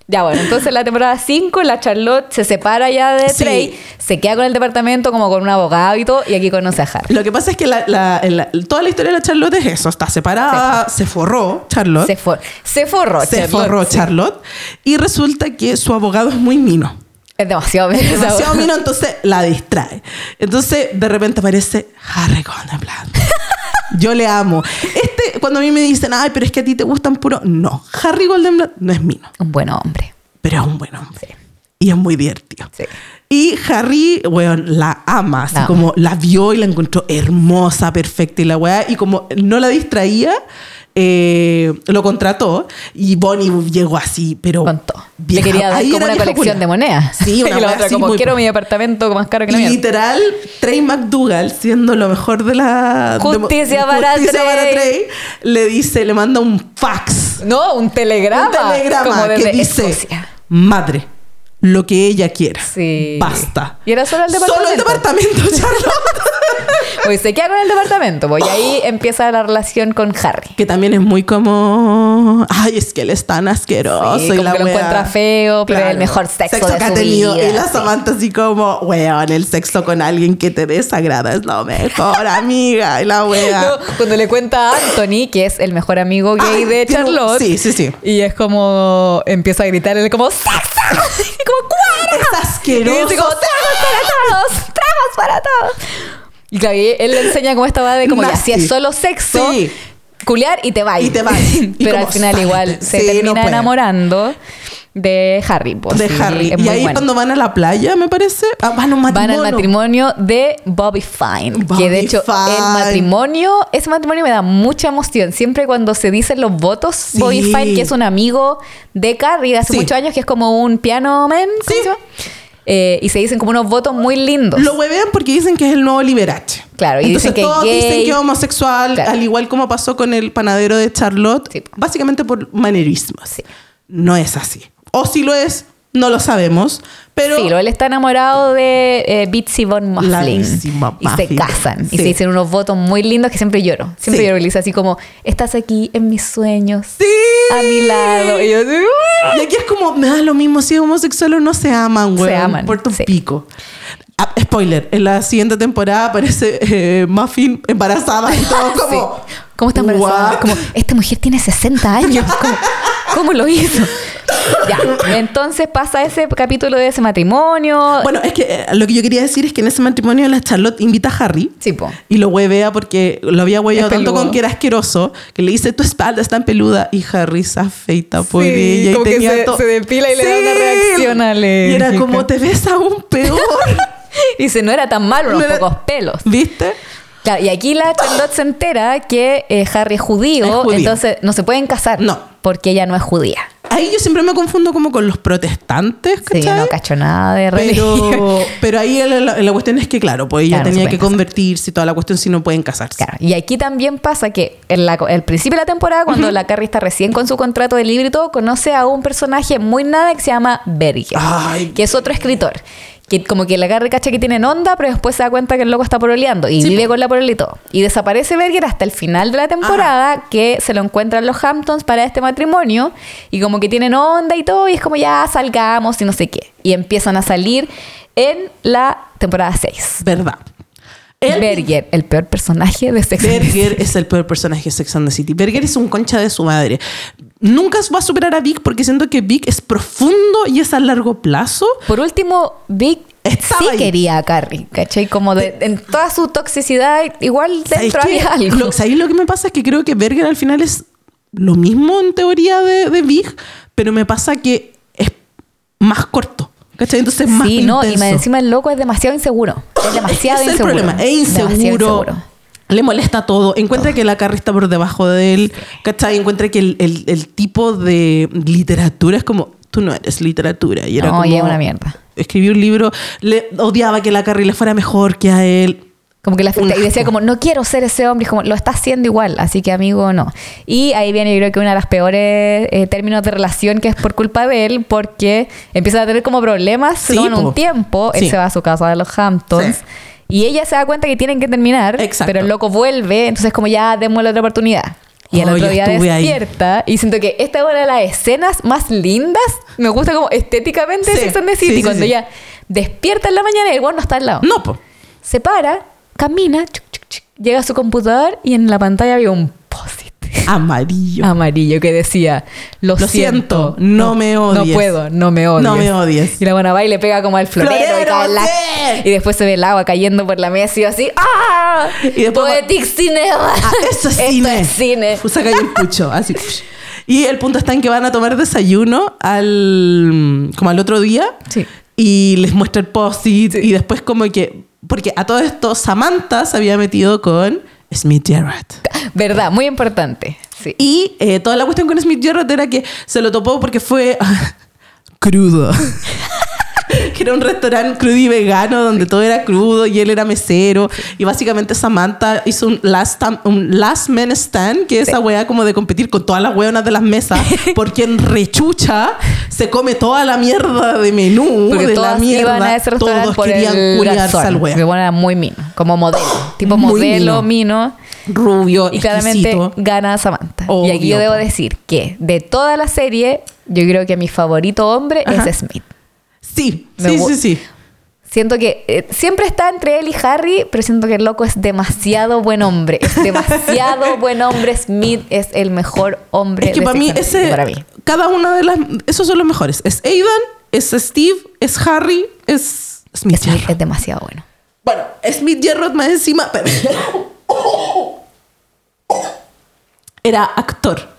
Ya, bueno, entonces la temporada 5, la Charlotte se separa ya de Sí. Trey, se queda con el departamento como con un abogado y todo, y aquí conoce a Harry. Lo que pasa es que la, la- la- toda la historia de la Charlotte es eso. Está separada, se forró Charlotte. Se, for- se forró, se Charlotte, forró sí. Charlotte. Y resulta que su abogado es muy mino. Es demasiado Es esa demasiado mino, entonces la distrae. Entonces, de repente aparece Harry Goldenblatt. Yo le amo. Este, cuando a mí me dicen, ay, pero es que a ti te gustan puro. No, Harry Goldenblatt no es mino, Un buen hombre. pero es un buen hombre. Sí. Y es muy divertido. Sí. Y Harry, weón, la ama. Así ama. como la vio y la encontró hermosa, perfecta y la weá. Y como no la distraía, eh, lo contrató. Y Bonnie llegó así, pero. Todo. Le vieja- quería dar como una vieja colección de monedas. Sí, una y la otra así como, quiero mi departamento más caro que la mierda. Literal, Trey McDougall, siendo lo mejor de la. Justicia de- para justicia Trey. para Trey, le dice, le manda un fax. No, un telegrama. un telegrama como que dice: Escocia. Madre, lo que ella quiera. Sí. Basta. Y era solo el departamento. Solo el departamento, Charlotte. Pues se queda con el departamento. Pues, y ahí empieza la relación con Harry. que también es muy como. Ay, es que él es tan asqueroso. Sí, y como la que lo wea. encuentra feo, pero el mejor sexo de que ha tenido. vida, Y la sí. Samantha así como, weón, el sexo con alguien que te desagrada es lo mejor, amiga. Y la wea. No, cuando le cuenta a Anthony, que es el mejor amigo gay Ay, de Charlotte. sí, sí, sí. Y es como empieza a gritar él como ¡Sexo! Y ¡Cuara! Es Y asqueroso. dice como ¡Tragos para todos! ¡Tragos para todos! Y claro, y él le enseña como esta va de como ya, si es solo sexo, Sí. culiar y te vas. Y te vas. Y Pero al final igual se Sí, termina enamorando de Harry. pues, de sí, Harry. es Y muy ahí bueno. cuando van a la playa, me parece. ah, van a un Van matrimonio. al matrimonio de Bobby Fine. que de hecho, Fine. el matrimonio, ese matrimonio me da mucha emoción. Siempre cuando se dicen los votos, Sí. Bobby Fine, que es un amigo de Carrie de hace Sí. muchos años, que es como un piano man, ¿cómo Sí. se llama? Eh, y se dicen como unos votos muy lindos. Lo huevean porque dicen que es el nuevo Liberace. Claro, y Entonces dicen que todos gay. dicen que es homosexual, Claro. al igual como pasó con el panadero de Charlotte, básicamente por manerismos. Sí. No es así. O si lo es, no lo sabemos, pero Sí, él está enamorado de eh, Bitsy Von Mufflin. Y se casan. Y se dicen unos votos muy lindos que siempre lloro. Siempre Sí. lloro. Dice así como, estás aquí en mis sueños. Sí. A mi lado. Y yo "Uh". Y aquí es como, me da lo mismo si es homosexual o no se aman, güey. Se aman, Por tu sí. pico. Ah, spoiler, en la siguiente temporada aparece eh, Muffin embarazada y todo como... ¿Cómo está embarazada? "What?". Como, esta mujer tiene 60 años. ¿Cómo, cómo lo hizo? Ya, entonces pasa ese capítulo de ese matrimonio. Bueno, es que eh, lo que yo quería decir es que en ese matrimonio la Charlotte invita a Harry Sí, po. y lo huevea porque lo había hueveado Es tanto con que era asqueroso que le dice tu espalda está en peluda y Harry se afeita por Sí, ella y como que tenía se- to- se depila y le da una reacción Y era alérgica. como te ves aún peor. Dice, no era tan malo, unos No era- pocos pelos. ¿Viste? Claro, y aquí la Charlotte se entera que eh, Harry es judío, Es judío. entonces no se pueden casar. No. Porque ella no es judía. Ahí yo siempre me confundo como con los protestantes, Sí, ¿cachai? no cacho nada de religión. pero, pero ahí la, la- la cuestión es que, claro, pues ella Claro, tenía que casar. convertirse y toda la cuestión si no pueden casarse. Claro, y aquí también pasa que en la, el principio de la temporada, cuando la Carrie está recién con su contrato de libro y todo, conoce a un personaje muy nada que se llama Berger, Ay. que es otro escritor. Que como que la Carrie cacha que tienen onda, pero después se da cuenta que el loco está poroleando y Sí, vive po. con la porola y todo. Y desaparece Berger hasta el final de la temporada, que se lo encuentran los Hamptons para este matrimonio y como que tienen onda y todo, y es como ya salgamos y no sé qué. Y empiezan a salir en la temporada 6. ¿Verdad? Berger, el peor personaje de Sex and the City. Berger es el peor personaje de Sex and the City. Berger es un concha de su madre. Nunca va a superar a Vic porque siento que Vic es profundo y es a largo plazo. Por último, Vic Estaba sí ahí. quería a Carrie, ¿cachai? Como de, en toda su toxicidad, igual ¿Sabes dentro qué? había algo. Lo, ¿sabes lo que me pasa? Es que creo que Berger al final es lo mismo en teoría de, de Big, pero me pasa que es más corto. ¿Cachai? Entonces es más sí, no, y intenso. encima el loco es demasiado inseguro. Es demasiado es el inseguro. problema. Es Demasiado inseguro. Le molesta todo. Encuentra que la Carrie está por debajo de él. ¿Cachai? Encuentra que el, el- el tipo de literatura es como, tú no eres literatura. Y era No, como, y es una mierda. Escribió un libro, le odiaba que la Carrie le fuera mejor que a él. Como que la afecta. Y decía como, no quiero ser ese hombre. Y como, lo está haciendo igual. Así que, amigo, no. Y ahí viene, yo creo que una de las peores eh, términos de relación que es por culpa de él. Porque empieza a tener como problemas. Sí, po. un tiempo. Él Sí. se va a su casa de los Hamptons. Sí. Y ella se da cuenta que tienen que terminar. Exacto. Pero el loco vuelve. Entonces, como ya démosle otra oportunidad. Y el Oh, otro día ahí. despierta y siento que esta es una de las escenas más lindas. Me gusta como estéticamente Sí, Sex and the City. sí, cuando ella despierta en la mañana y el no está al lado. No, po. Se para, camina, chuc, chuc, chuc, llega a su computador y en la pantalla había un Amarillo. amarillo que decía: Lo, Lo siento, no me odies. No puedo, no me odies. No me odies. Y la buena va y le pega como al florero, y, y después se ve el agua cayendo por la mesa y yo así: ¡Ah! Y después- Poetic Cinema. Ah, eso es Esto cine. es cine. Saca un pucho, así. Y el punto está en que van a tomar desayuno al como al otro día Sí. y les muestra el post-it y después como que porque a todo esto Samantha se había metido con Smith Jarrett. Verdad, muy importante. Sí. Y eh, toda la cuestión con Smith Jarrett era que se lo topó porque fue crudo. que era un restaurante crudo y vegano donde todo era crudo y él era mesero. Y básicamente Samantha hizo un last, un last man stand, que es esa wea como de competir con todas las weonas de las mesas, porque en rechucha se come toda la mierda de menú Porque de la mierda. iban a ese restaurante todos por querían el al wea. Que bueno, era muy mino, como modelo. Tipo Muy modelo, mino. mino. Rubio, Y claramente exquisito. gana Samantha. y aquí yo debo decir que de toda la serie, yo creo que mi favorito hombre Ajá. es Smith. Sí, Me sí, sí, sí. Siento que eh, siempre está entre él y Harry, pero siento que el loco es demasiado buen hombre. Es demasiado buen hombre. Smith es el mejor hombre. Es que de para mí, ese, para mí. cada una de las, esos son los mejores. Es Aidan, es Steve, es Harry, es Smith. Smith es demasiado bueno. Bueno, Smith Jarrett más encima, pero- era actor.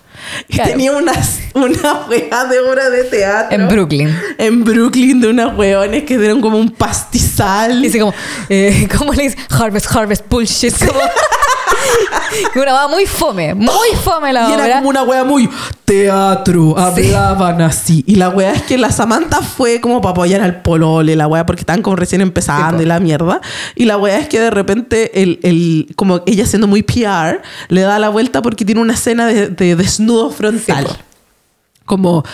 Y Claro. tenía unas, una wea de obra de teatro. En Brooklyn. En Brooklyn, de unas weones que eran como un pastizal. Dice como, eh, ¿cómo le dice? Harvest, harvest, bullshit. Como, una muy fome, muy fome la Y era como una wea muy teatro, hablaban así. Y la wea es que la Samantha fue como para apoyar al polole, la wea, porque estaban como recién empezando Sí, y la mierda. Y la wea es que de repente, el, el- como ella siendo muy PR, le da la vuelta porque tiene una escena de, de desnudo frontal. Sí, como,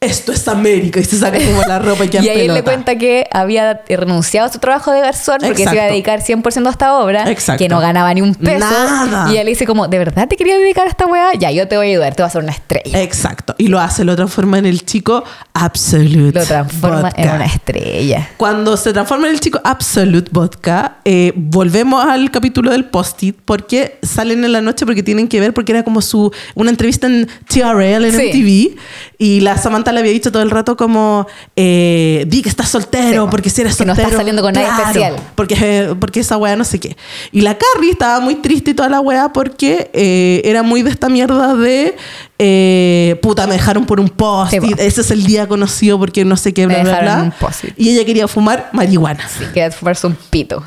esto es América. Y se saca como la ropa y queda Y ahí él le cuenta que había renunciado a su trabajo de garzón porque se iba a dedicar 100% a esta obra, Exacto. que no ganaba ni un peso. Nada. Y él le dice como, ¿de verdad te quería dedicar a esta weá? Ya, yo te voy a ayudar, te voy a hacer una estrella. Exacto. Y lo hace, lo transforma en el chico Absolute. Lo transforma en una estrella. Cuando se transforma en el chico Absolute Vodka, eh, volvemos al capítulo del post-it porque salen en la noche porque tienen que ver, porque era como su una entrevista en TRL, en Sí. MTV, y la Samantha le había dicho todo el rato como, eh, di que estás soltero, Sí, porque si eres que no soltero... estás saliendo con nadie especial. Porque, porque esa weá no sé qué. Y la Carrie estaba muy triste y toda la weá porque eh, era muy de esta mierda de, eh, puta, me dejaron por un post-it, Sí, ese es el día conocido porque no sé qué, Me bla, bla, bla. Y ella quería fumar marihuana. Que fumarse un pito.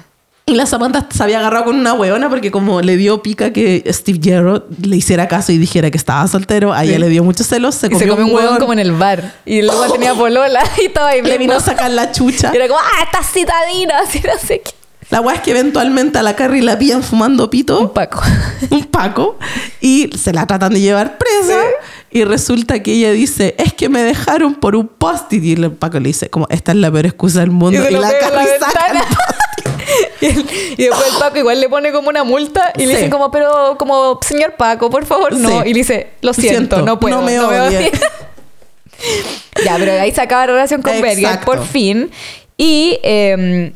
Y la Samantha se había agarrado con una hueona porque como le dio pica que Steve Jarrett le hiciera caso y dijera que estaba soltero, a ella Sí. le dio muchos celos, se Y se comió comió un huevón como en el bar. Y luego tenía polola y estaba ahí le vino a sacar la chucha. Y era como, ah, no sé qué. La weá es que eventualmente a la Carrie la pillan fumando Un pito, paco. un paco, y se la tratan de llevar presa. Y resulta que ella dice, es que me dejaron por un post-it. Y el Paco le dice, como, esta es la peor excusa del mundo. Y, la Carrie saca el. y, el- y después el Paco igual le pone como una multa y le Sí. dice como, pero como, señor Paco, por favor, no. Sí. Y le dice, lo siento, Siento, no puedo. no me odie". odie". ya, pero ahí se acaba la relación con Berger, por fin. Y eh,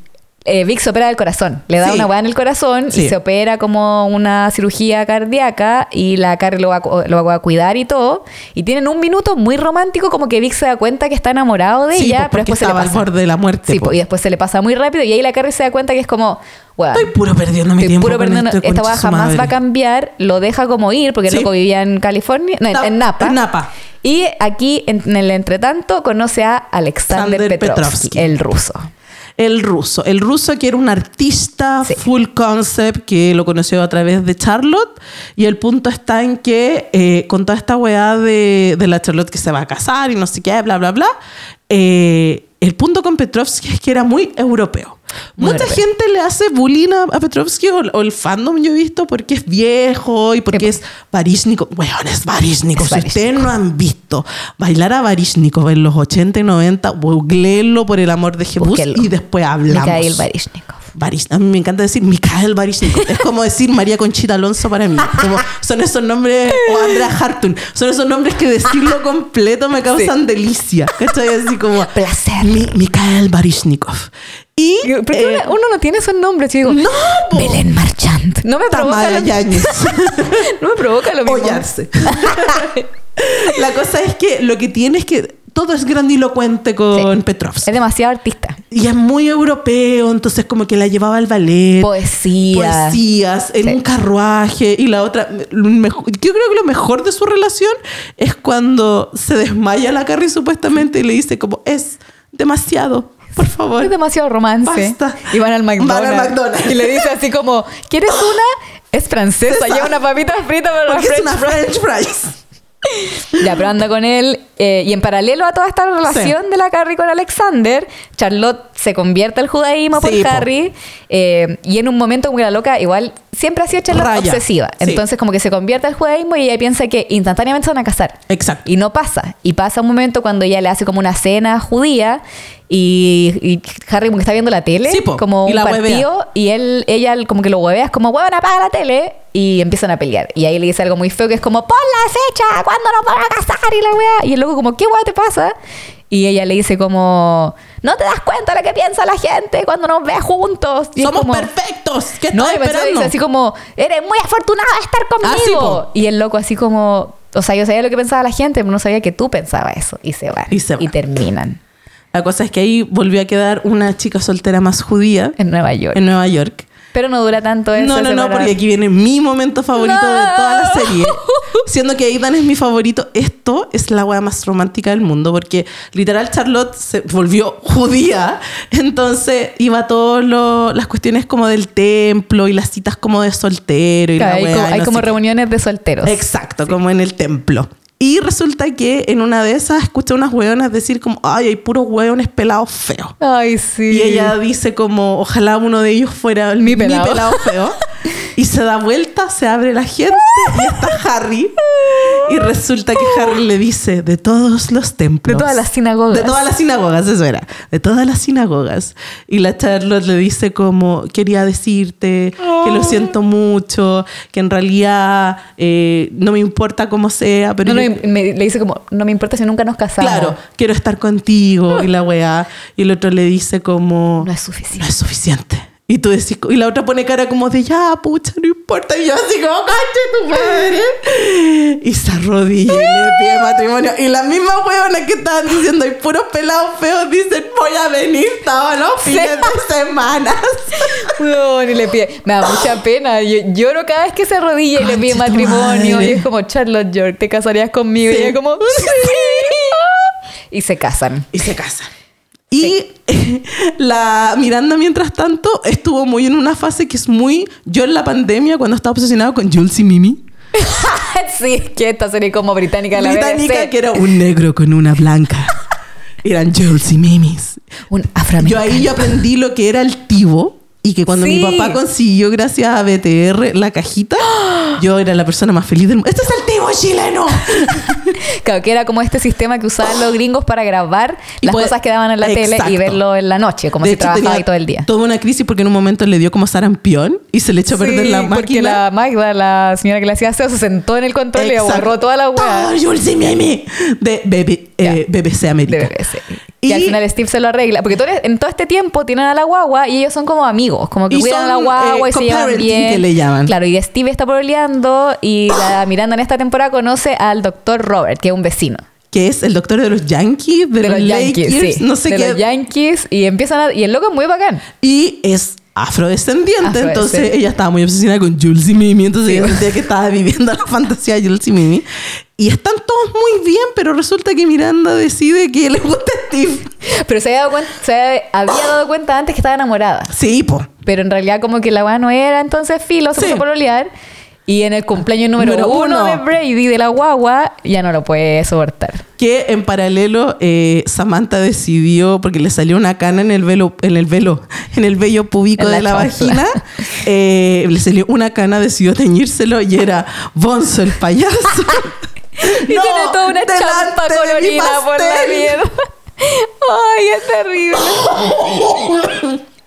eh, Vic se opera del corazón. Le da Sí. una hueá en el corazón Sí. y se opera como una cirugía cardíaca y la Carrie lo va, lo va a cuidar y todo. Y tienen un minuto muy romántico como que Vic se da cuenta que está enamorado de Sí, ella, pues, pero después se le al pasa. borde de la muerte. Sí, po. pues, y después se le pasa muy rápido y ahí la Carrie se da cuenta que es como, bueno, Estoy puro perdiendo mi estoy tiempo. puro perdiendo, este esta su jamás madre. va a cambiar, lo deja como ir, porque el loco vivía en California, no, en- Napa. en Napa. Y aquí, en, en el entretanto, conoce a Alexander Alexander Petrovsky, Petrovsky. el ruso. El ruso. El ruso que era un artista Sí. full concept que lo conoció a través de Charlotte. Y el punto está en que eh, con toda esta weá de, de la Charlotte que se va a casar y no sé qué, bla, bla, bla. eh, el punto con Petrovsky es que era muy europeo. Mucha gente le hace bullying a, Petrovsky o, o el fandom yo he visto porque es viejo y porque es varishnikov. Weón, es varishnikov. Es Si ustedes no han visto bailar a varishnikov en los 80 y 90, googleenlo por el amor de Jesús Búsquenlo. y después hablamos. Mikhail Baryshnikov. A mí me encanta decir Mikhail Baryshnikov. es como decir María Conchita Alonso para mí. Como son esos nombres, o Andrea Hartun. Son esos nombres que decirlo completo me causan delicia. ¿Cachai? Así como. Placer. Mi- Mikhail Baryshnikov. Y. ¿Por qué eh, uno, no tiene esos nombres? Yo digo, no. Belén Marchand. No me provoca lo, no me provoca lo mismo. Ollarse. La cosa es que lo que tiene es que todo es grandilocuente con Sí. Petrovsky. Es demasiado artista. Y es muy europeo, entonces como que la llevaba al ballet. Poesía. Poesías, en Sí. un carruaje. Y la otra, mejor- yo creo que lo mejor de su relación es cuando se desmaya la Carrie supuestamente y le dice como, es demasiado, por favor. Es demasiado romance. Basta. Y van al McDonald's. Van al McDonald's. Y le dice así como, ¿quieres una? Es francesa, Esa. lleva una papita frita para Porque es French una fries. French fries. Ya, pero anda con él. eh, y en paralelo a toda esta relación de la Carrie con Alexander, Charlotte se convierte al judaísmo Sí, por po. Harry. eh, y en un momento como que la loca, igual, siempre ha sido Charlotte Raya. obsesiva. Sí. Entonces, como que se convierte al judaísmo y ella piensa que instantáneamente se van a casar. Exacto. Y no pasa. Y pasa un momento cuando ella le hace como una cena judía y, y Harry como que está viendo la tele, Sí, como Y un partido, huevea. y él, ella como que lo huevea, es como, huevón, apaga la tele, y empiezan a pelear. Y ahí le dice algo muy feo que es como, pon la fecha, ¿cuándo nos van a casar? Y la wea. Y el loco como, ¿qué wea te pasa? Y ella le dice como, no te das cuenta de lo que piensa la gente cuando nos ve juntos. Y Somos como, perfectos. ¿Qué no, estás y pensó, esperando? dice así como, eres muy afortunada de estar Ah, sí, conmigo. y el loco así como, o sea, yo sabía lo que pensaba la gente, pero no sabía que tú pensabas eso. Y se van. Y se van. terminan La cosa es que ahí volvió a quedar una chica soltera más judía en Nueva York. en Nueva York. Pero no dura tanto eso. No, no, no, porque aquí viene mi momento favorito No. de toda la serie. Siendo que Aidan es mi favorito, esto es la wea más romántica del mundo, porque literal Charlotte se volvió judía, entonces iba a todas las cuestiones como del templo y las citas como de soltero y Claro, la hay wea, hay como reuniones de solteros. Exacto, como en el templo. Y resulta que en una de esas escucha unas hueonas decir como, ay, hay puros hueones pelados feos. Ay, sí. Y ella dice como, ojalá uno de ellos fuera el- Mi pelado. feo. Y se da vuelta, se abre la gente y está Harry. Y resulta que Harry le dice, de todos los templos. De todas las sinagogas. De todas las sinagogas, eso era. De todas las sinagogas. Y la Charlotte le dice como, quería decirte que lo siento mucho, que en realidad eh, no me importa cómo sea, pero No, yo- me- le dice como, no me importa si nunca nos casamos. Claro, quiero estar contigo y la weá. Y el otro le dice como... No es suficiente. No es suficiente. Y tú decís... Y la otra pone cara como de, ya, pucha, no importa. Y yo así como, cache tu madre. Y se arrodilla y le pide matrimonio. Y las mismas hueonas que estaban diciendo, y puros pelados feos, dicen, voy a venir todos los fines de semana. Weón, y le pide. Me da mucha pena. Yo lloro cada vez que se arrodilla y le pide matrimonio. madre. Y es como, Charlotte York, ¿te casarías conmigo? Sí. Y ella como, sí. Y se casan. Y se casan. Y la Miranda, mientras tanto, estuvo muy en una fase que es muy... Yo en la pandemia, cuando estaba obsesionado con Jules y Mimi, sí, que esta serie como británica la británica, BBC. que era un negro con una blanca. Eran Jules y Mimis. Un Yo afroamericano. ahí yo aprendí lo que era el tivo y que cuando mi papá consiguió, gracias a BTR, la cajita, yo era la persona más feliz del mundo. ¡Este es el tivo chileno! Claro, que era como este sistema que usaban los gringos para grabar Y las pues- cosas que daban en la tele y verlo en la noche, como De si hecho, trabajaba tenía ahí todo el día. Toda una crisis porque en un momento le dio como sarampión y se le echó a perder Sí, la porque máquina. la Magda, la señora que le hacía aseo, se sentó en el control y borró toda la weá. Mimi de BB, eh, BBC América. De BBC. Y, Y- al final Steve se lo arregla. Porque todo- en todo este tiempo tienen a la guagua y ellos son como amigos. Como que cuidan a la son, guagua eh, y se llevan bien. que le llaman. Claro, y Steve está pololeando y la Miranda en esta temporada conoce al doctor Robert, que es un vecino. Que es el doctor de los Yankees, de, De los Yankees, Lakers, sí. no sé de qué. los Yankees. Y empiezan a- Y el loco es muy bacán. Y es afrodescendiente, Afrodescendiente. entonces ella estaba muy obsesionada con Jules y Mimi, entonces Sí. ella sentía que estaba viviendo la fantasía de Jules y Mimi. Y están todos muy bien, pero resulta que Miranda decide que le gusta Steve. Pero se había dado cuenta, se había dado cuenta antes que estaba enamorada. Sí, po. Pero en realidad como que la weá no era, entonces filo, se Sí. puso a pololear. Y en el cumpleaños número, Número uno, uno. de Brady, de la guagua, ya no lo puede soportar. Que en paralelo eh, Samantha decidió, porque le salió una cana en el velo, en el velo, en el vello púbico En la de la chonfla. vagina, eh, le salió una cana, decidió teñírselo y era Bonzo el payaso. Y tiene toda una champa colorida por la mierda. Ay, es terrible.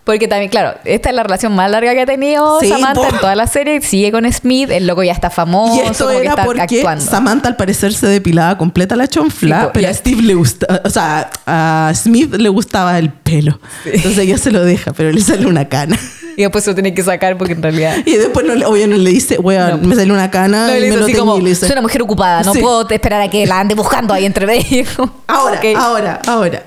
Porque también, claro, esta es la relación más larga que ha tenido Sí, Samantha en toda la serie. Sigue con Smith, el loco ya está famoso, Y esto como que era está porque actuando. Samantha al parecer se depilaba completa la chonfla, Sí, pero a- Steve le gusta, o sea, a Smith le gustaba el pelo. Entonces ella se lo deja, pero le sale una cana. Y después se lo tiene que sacar porque en realidad... Y después no, le- obvio no le dice, weón, No. me sale una cana No, y le me lo así teñí", como, le dice. soy una mujer ocupada, no Sí. puedo esperar a que la ande buscando ahí entre medio. Ahora, Ok. ahora, ahora.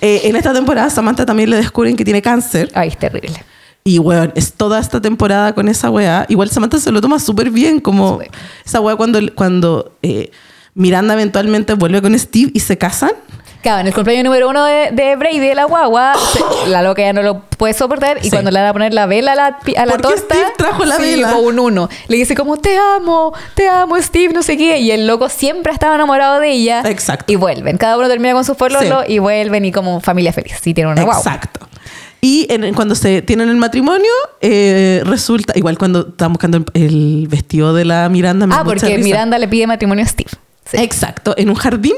Eh, en esta temporada Samantha también le descubren que tiene cáncer. Ay, es terrible. Y, weón, es toda esta temporada con esa weá. Igual Samantha se lo toma súper bien, como Súper. esa weá cuando, cuando eh, Miranda eventualmente vuelve con Steve y se casan. Claro, en el cumpleaños número uno de, de Brady, de la guagua, se- la loca ya no lo puede soportar y Sí. cuando le da a poner la vela a la, pi- a la torta... Steve trajo la sí, vela. fue un uno. Le dice como, te amo, te amo, Steve, no sé qué. Y el loco siempre estaba enamorado de ella. Exacto. Y vuelven. Cada uno termina con su pololo Sí. y vuelven y como familia feliz. Sí, tienen una guagua. Exacto. Y en- cuando se tienen el matrimonio, eh, resulta, igual cuando estaban buscando el, el vestido de la Miranda. me da Ah, mucha porque risa. Miranda le pide matrimonio a Steve. Sí. Exacto, en un jardín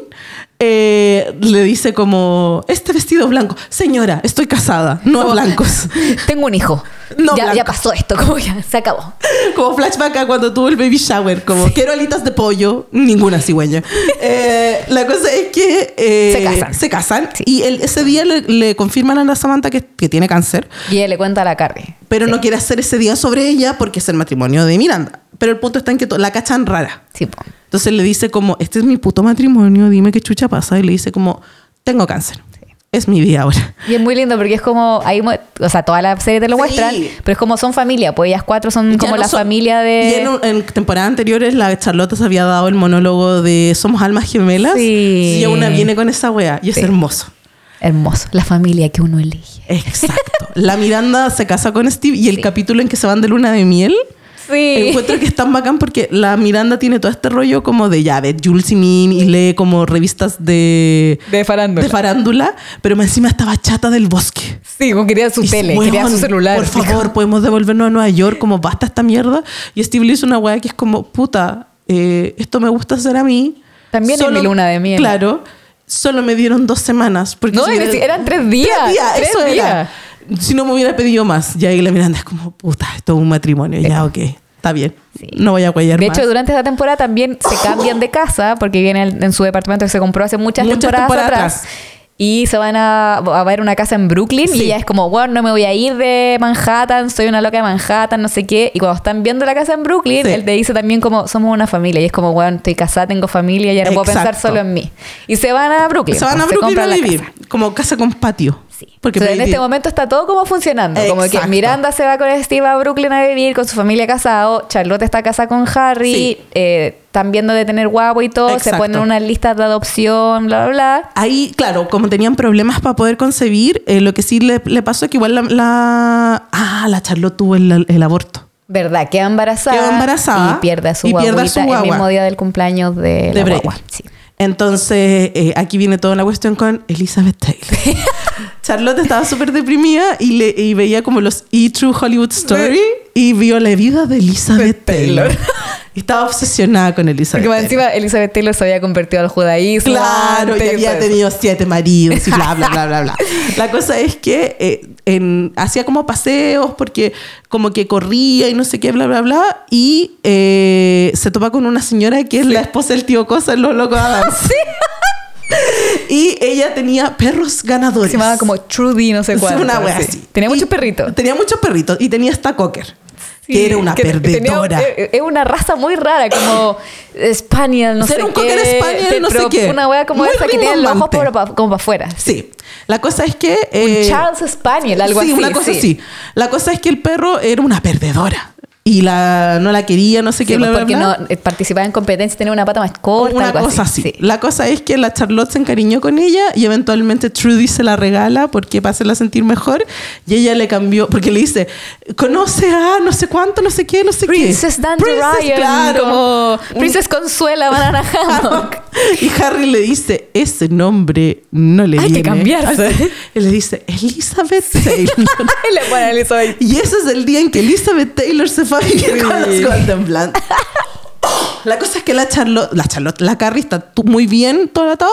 eh, le dice como, este vestido blanco, señora, estoy casada, no Como- blancos. Tengo un hijo. No ya, ya pasó esto, como ya se acabó. como flashback a cuando tuvo el baby shower, como quiero alitas de pollo, ninguna cigüeña. Eh, la cosa es que eh, Se casan. se casan Sí. y el- ese día le, le confirman a la Samantha que, que tiene cáncer, Y ella le cuenta a la Carrie. pero no quiere hacer ese día sobre ella porque es el matrimonio de Miranda. Pero el punto está en que la cachan rara. Sí, po. Entonces le dice como, este es mi puto matrimonio, dime qué chucha pasa. Y le dice como, tengo cáncer. Es mi día ahora. Y es muy lindo porque es como, ahí, o sea, toda la serie te lo Sí. muestran, pero es como son familia, pues ellas cuatro son Ya como no la son- familia de... Y en, en temporadas anteriores la Charlotte se había dado el monólogo de Somos almas gemelas. Sí. Y una viene con esa wea. Y es hermoso. Hermoso, la familia que uno elige. Exacto. la Miranda se casa con Steve y el capítulo en que se van de luna de miel. Sí. Encuentro que es tan bacán porque la Miranda tiene todo este rollo como de ya, de Jules y Min y lee como revistas de, De farándula. de farándula, pero encima estaba chata del bosque. Sí, como quería su Y, tele, weón, quería su celular. Por favor, podemos devolvernos a Nueva York, como basta esta mierda. Y Steve le hizo una weá que es como, puta, eh, esto me gusta hacer a mí. También en mi luna de miel. Claro, solo me dieron dos semanas. Porque No, si si- eran tres días, Tres días, tres eso era. Si no me hubiera pedido más. Y ahí la Miranda es como, puta, esto es un matrimonio. Ya, ok, está bien. Sí. No voy a guayar De más. hecho, durante esta temporada también se cambian de casa porque viene en, en su departamento que se compró hace muchas, Muchas temporadas, temporadas atrás. Y se van a, a ver una casa en Brooklyn Sí. y ella es como, bueno, no me voy a ir de Manhattan, soy una loca de Manhattan, no sé qué. Y cuando están viendo la casa en Brooklyn, Sí. él te dice también como, somos una familia. Y es como, bueno, estoy casada, tengo familia, ya no puedo pensar solo en mí. Y se van a Brooklyn. se van a pues, Brooklyn a vivir. casa. Como casa con patio. Sí. Porque en este momento está todo como funcionando. Como que Exacto. Miranda se va con Steve a Brooklyn a vivir con su familia casado. Charlotte está casada con Harry. Sí. eh, están viendo de tener guapo y todo. Se Exacto. ponen unas listas de adopción, bla, bla, bla. Ahí, claro, como tenían problemas para poder concebir, eh, lo que sí le, le pasó es que igual la, la- Ah, la Charlotte tuvo el, el aborto. ¿Verdad? Queda embarazada. Queda embarazada Y pierde a su y pierde a su guagua. el mismo día del cumpleaños de, de la guagua. Sí. Entonces, eh, aquí viene toda la cuestión con Elizabeth Taylor. Charlotte estaba súper deprimida y, le, y veía como los E! True Hollywood Story y vio la vida de Elizabeth De Taylor. Taylor. Estaba obsesionada con Elizabeth Porque encima Elizabeth Taylor se había convertido al judaísmo. Claro, y había eso. tenido siete maridos y bla, bla, bla, bla, bla. La cosa es que eh, en- hacía como paseos porque como que corría y no sé qué, bla, bla, bla. Y eh, se topa con una señora que es la esposa del tío Cosa en Los Locos Adams. y ella tenía perros ganadores. Se llamaba como Trudy, no sé cuánto. una wea sí. así. Tenía Y- muchos perritos. Tenía muchos perritos. Y tenía esta cocker, Sí, que era una que perdedora. Es una raza muy rara, como Spaniel, no Era sé un qué. Cocker Spaniel, no sé qué. Una wea como Muy esa que tiene los ojos por como para afuera. Sí. La cosa es que... eh, Charles Spaniel, algo sí, así. una cosa sí. así. La cosa es que el perro era una perdedora. Y la, no la quería, no sé Sí, qué, bla, pues bla, porque bla. no eh, participaba en competencia y tenía una pata más corta. una algo cosa así. sí. La cosa es que la Charlotte se encariñó con ella y eventualmente Trudy se la regala porque para hacerla sentir mejor y ella le cambió, porque le dice, conoce a no sé cuánto, no sé qué, no sé Princess qué. Dandelion, claro. como Princess Consuela Banana Hammock. y Harry le dice, ese nombre no le Hay que viene. cambiarse. Así. Y le dice, Elizabeth Taylor. Y le pone Elizabeth. Y ese es el día en que Elizabeth Taylor se fue a vivir con los Golden. La cosa es que la Charlotte, la Charlotte, la Carrie está muy bien todo atado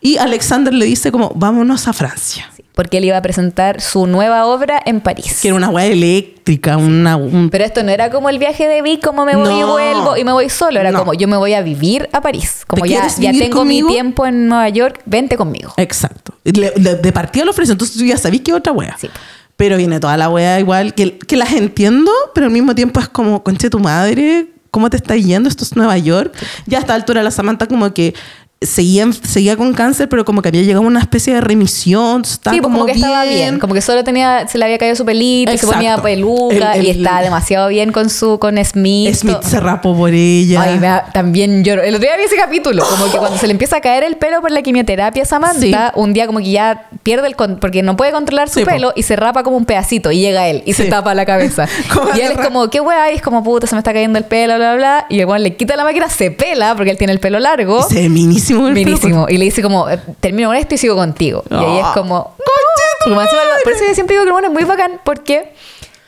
y Alexander le dice como vámonos a Francia. Porque él iba a presentar su nueva obra en París. Que era una weá eléctrica, una... un- Pero esto no era como el viaje de Vic, como me voy y No. vuelvo y me voy solo. Era No. como yo me voy a vivir a París. Como ¿Te ya, ya tengo conmigo? mi tiempo en Nueva York, vente conmigo. Exacto. Le- le- de partida lo ofrece, entonces tú ya sabís que otra wea. Sí. Pero viene toda la wea igual, que, las entiendo, pero al mismo tiempo es como, conche tu madre, ¿cómo te está yendo? Esto es Nueva York. Ya a esta altura la Samantha como que seguía, seguía con cáncer, pero como que había llegado a una especie de remisión. Estaba sí, pues como, que estaba bien. Como que solo tenía, se le había caído su pelito, y se Exacto. ponía peluca El- y el- estaba demasiado bien con su con Smith. Smith todo. se rapó por ella. Ay, me también lloro. El otro día vi ese capítulo, como que cuando se le empieza a caer el pelo por la quimioterapia a Samantha, Sí. un día como que ya pierde el con porque no puede controlar su Sí, po. pelo y se rapa como un pedacito y llega él y se tapa la cabeza. ¿Cómo y él se es como, qué weá, y es como puta, se me está cayendo el pelo, bla, bla, bla. Y el le quita la máquina, se pela porque él tiene el pelo largo. Se ve Y le dice como, eh, termino con esto y sigo contigo. Y ahí es Ah. como... encima- por eso yo siempre digo que el weón es muy bacán porque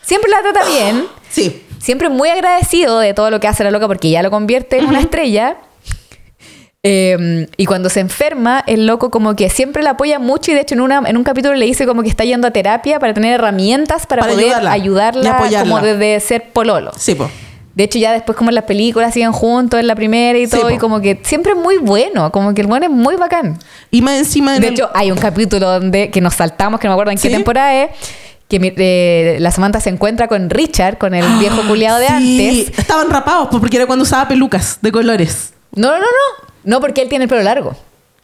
siempre la trata bien. Sí. Siempre muy agradecido de todo lo que hace la loca porque ya lo convierte en una estrella. Eh, y cuando se enferma, el loco como que siempre la apoya mucho y de hecho en, una, en un capítulo le dice como que está yendo a terapia para tener herramientas para, Para poder ayudarla ayudarla, y apoyarla. como desde ser pololo. Sí, po. De hecho, ya después como en las películas siguen juntos en la primera y todo, y como que siempre es muy bueno, como que el bueno es muy bacán. Y más encima... en De el- hecho, hay un capítulo donde que nos saltamos, que no me acuerdo en qué temporada es, que eh, la Samantha se encuentra con Richard, con el viejo culiado de Ah, Sí, antes. Estaban rapados pues, porque era cuando usaba pelucas de colores. No, no, no, no. No, porque él tiene el pelo largo.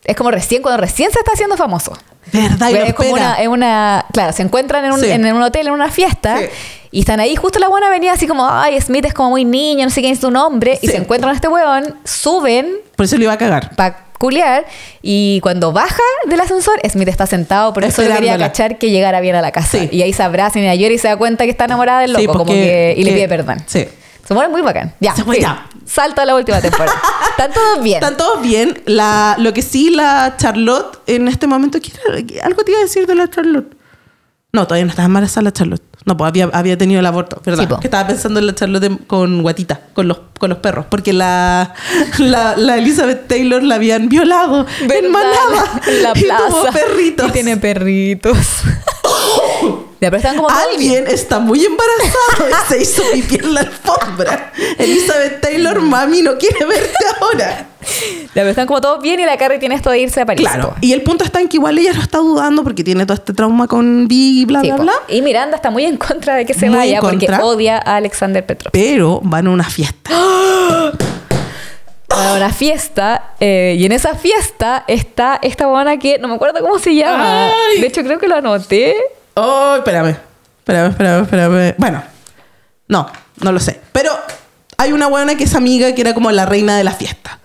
Es como recién, cuando recién se está haciendo famoso. ¿Verdad? Lo es como una, es una. Claro, se encuentran en un, Sí. en un hotel, en una fiesta. Sí. Y están ahí, justo la buena venía así como, ay, Smith es como muy niño, no sé quién es su nombre. Y se encuentran a este weón, suben Por eso le iba a cagar. para culiar. Y cuando baja del ascensor, Smith está sentado, por eso quería cachar que llegara bien a la casa. Y ahí se abrazan y llora y se da cuenta que está enamorada del loco, como que, y le pide perdón. Sí. Se muere muy bacán. Ya, Se muere, ya. Salto a la última temporada. Están todos bien. Están todos bien. La, lo que sí, la Charlotte en este momento. ¿Algo te iba a decir de la Charlotte? No, todavía no estaba embarazada la Charlotte. No, pues había, había tenido el aborto, ¿verdad? Sí, que estaba pensando en la Charlotte con guatita, con los, con los perros. Porque la, la, la Elizabeth Taylor la habían violado en. En la Y plaza. tuvo perritos. Y tiene perritos. Ya, pero están como todos bien. Alguien está muy embarazado y se hizo pipí en la alfombra. Elizabeth Taylor, mami, no quiere verte ahora. Ya, pero están como todos bien y la Carrie tiene esto de irse a París. Claro. Y el punto está en que igual ella lo está dudando porque tiene todo este trauma con Big y bla, Sí, bla, po. bla. Y Miranda está muy en contra de que se Muy vaya porque odia a Alexander Petrov. Pero van a una fiesta. a una fiesta eh, y en esa fiesta está esta buena que no me acuerdo cómo se llama. Ay. De hecho, creo que lo anoté. Oh, espérame. Espérame, espérame, espérame. Bueno, no, no lo sé. Pero hay una buena que es amiga que era como la reina de la fiesta.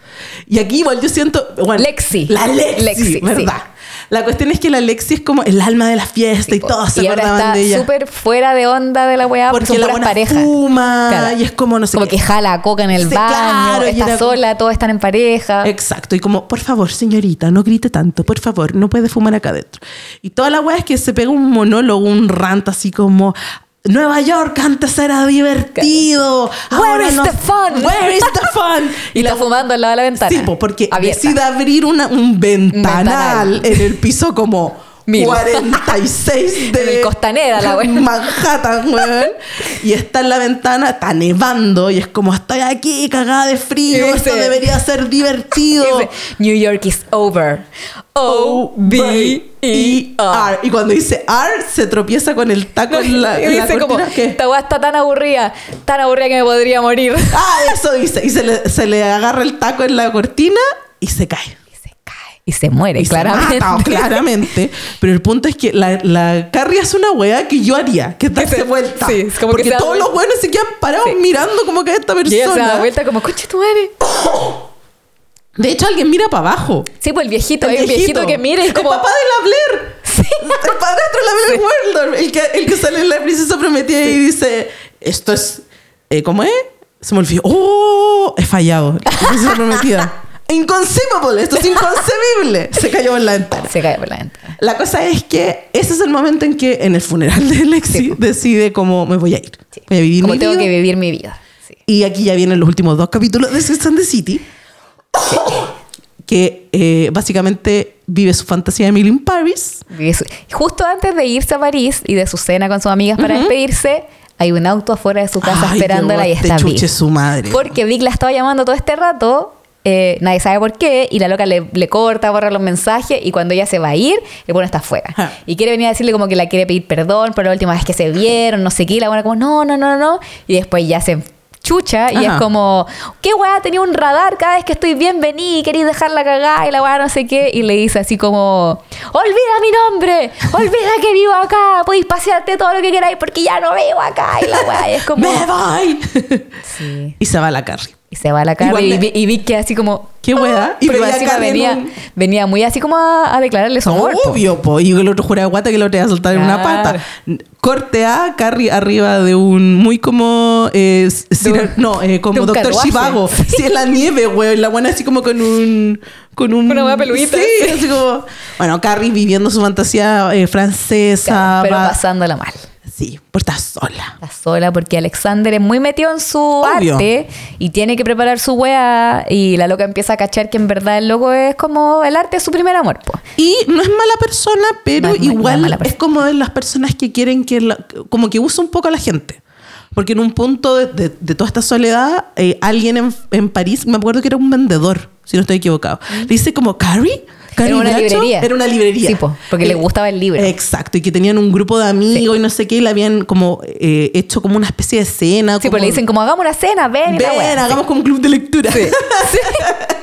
Y aquí igual yo siento. Bueno, Lexi. La Lexi, Lexi, ¿verdad? sí. La cuestión es que la Lexi es como el alma de la fiesta y todos se y ahora acordaban está de ella. súper fuera de onda de la weá porque, Porque son la buena parejas. fuma Claro. y es como no sé Como qué. que jala coca en el Sí, baño, claro, está como- sola, todos están en pareja. Exacto, y como, por favor, señorita, no grite tanto, por favor, no puede fumar acá adentro. Y toda la weá es que se pega un monólogo, un rant así como. Nueva York antes era divertido. Where ahora is no- the fun? Where is the fun? y está fumando al lado de la ventana. Sí, po, porque abierta. decide abrir una- un ventanal, Ventanal. en el piso como Mil. 46 de En Costanera, la. Manhattan, weón. Y está en la ventana, está nevando y es como estoy aquí cagada de frío, Y esto dice- debería ser divertido. Dice, New York is over. O B E R. Y cuando dice R, se tropieza con el taco en la, y en la dice como, esta weá está tan aburrida, tan aburrida que me podría morir. Ah, eso dice. Y se le, se le agarra el taco en la cortina y se cae. Y se. Y se muere, Y se claramente. mata, claramente. Pero el punto es que la, la Carrie hace una weá que yo haría, que darse se- vuelta. sí, es como que Porque se da todos los buenos se quedan parados Sí. mirando como que esta Y ella se da persona. vuelta como, coche tu madre. De hecho, alguien mira para abajo. Sí, pues el viejito, El hay un viejito que mira es como... El papá de la Blair. El padrastro de la Blair Waldorf. El que, el que sale en la princesa prometida y dice: Esto es. eh, ¿Cómo es? Se me olvidó. ¡Oh! He fallado. La princesa prometida. Inconceivable. Esto es inconcebible. Se cayó en la ventana. Se cae por la ventana. La cosa es que ese es el momento en que en el funeral de Lexi Sí. decide cómo me voy a ir. Sí. Voy a vivir Como mi tengo vida. que vivir mi vida. Sí. Y aquí ya vienen los últimos dos capítulos de Sex and the City. que eh, básicamente vive su fantasía de Emily in Paris. Su- Justo antes de irse a París y de su cena con sus amigas para despedirse, hay un auto afuera de su casa Ay, esperándola y está Vic. su madre. Porque Vic la estaba llamando todo este rato, eh, nadie sabe por qué, y la loca le, le corta, borra los mensajes, y cuando ella se va a ir, el bueno está afuera. Y quiere venir a decirle como que la quiere pedir perdón por la última vez que se vieron, no sé qué, y la buena como, no, no, no, no, y después ya se chucha y Ajá. es como, ¿qué weá? Tenía un radar cada vez que estoy bien, vení, queréis dejarla cagada y la weá no sé qué, y le dice así como, olvida mi nombre, olvida que vivo acá, podéis pasearte todo lo que queráis porque ya no vivo acá, y la weá y es como... ¡Me voy! Sí. y se va a la Carrie. Y se va a la cara y, Vi- queda así como... ¿Qué weá? Y Y pero venía, un- venía muy así como a, a declararle su amor. Obvio, po. Y el otro jura de guata que lo te iba a soltar en una pata. Corte a Carrie arriba de un muy como. eh, un- no, eh, como Doctor. Chivago. Sí, en la nieve, güey. La buena así como con un. Con un Una peluita, Sí, sí. así como. Bueno, Carrie viviendo su fantasía eh, francesa. Claro, pero va- pasándola mal. Sí, pues está sola. Está sola porque Alexander es muy metido en su Obvio. arte y tiene que preparar su wea y la loca empieza a cachar que en verdad el loco es como el arte es su primer amor. po. Y no es mala persona, pero No es igual es como de las personas que quieren que. la- como que usa un poco a la gente. Porque en un punto de, de- de toda esta soledad, eh, alguien en, en París, me acuerdo que era un vendedor, si no estoy equivocado, le dice como, ¿Carrie? ¿Carrie Mm. Era una Bradshaw?" librería. Era una librería. Sí, po, porque le gustaba el libro. Exacto, y que tenían un grupo de amigos y no sé qué, y le habían como eh, hecho como una especie de cena. Sí, como, pues le dicen como hagamos una cena, ven, y la Ven, hagamos como un club de lectura.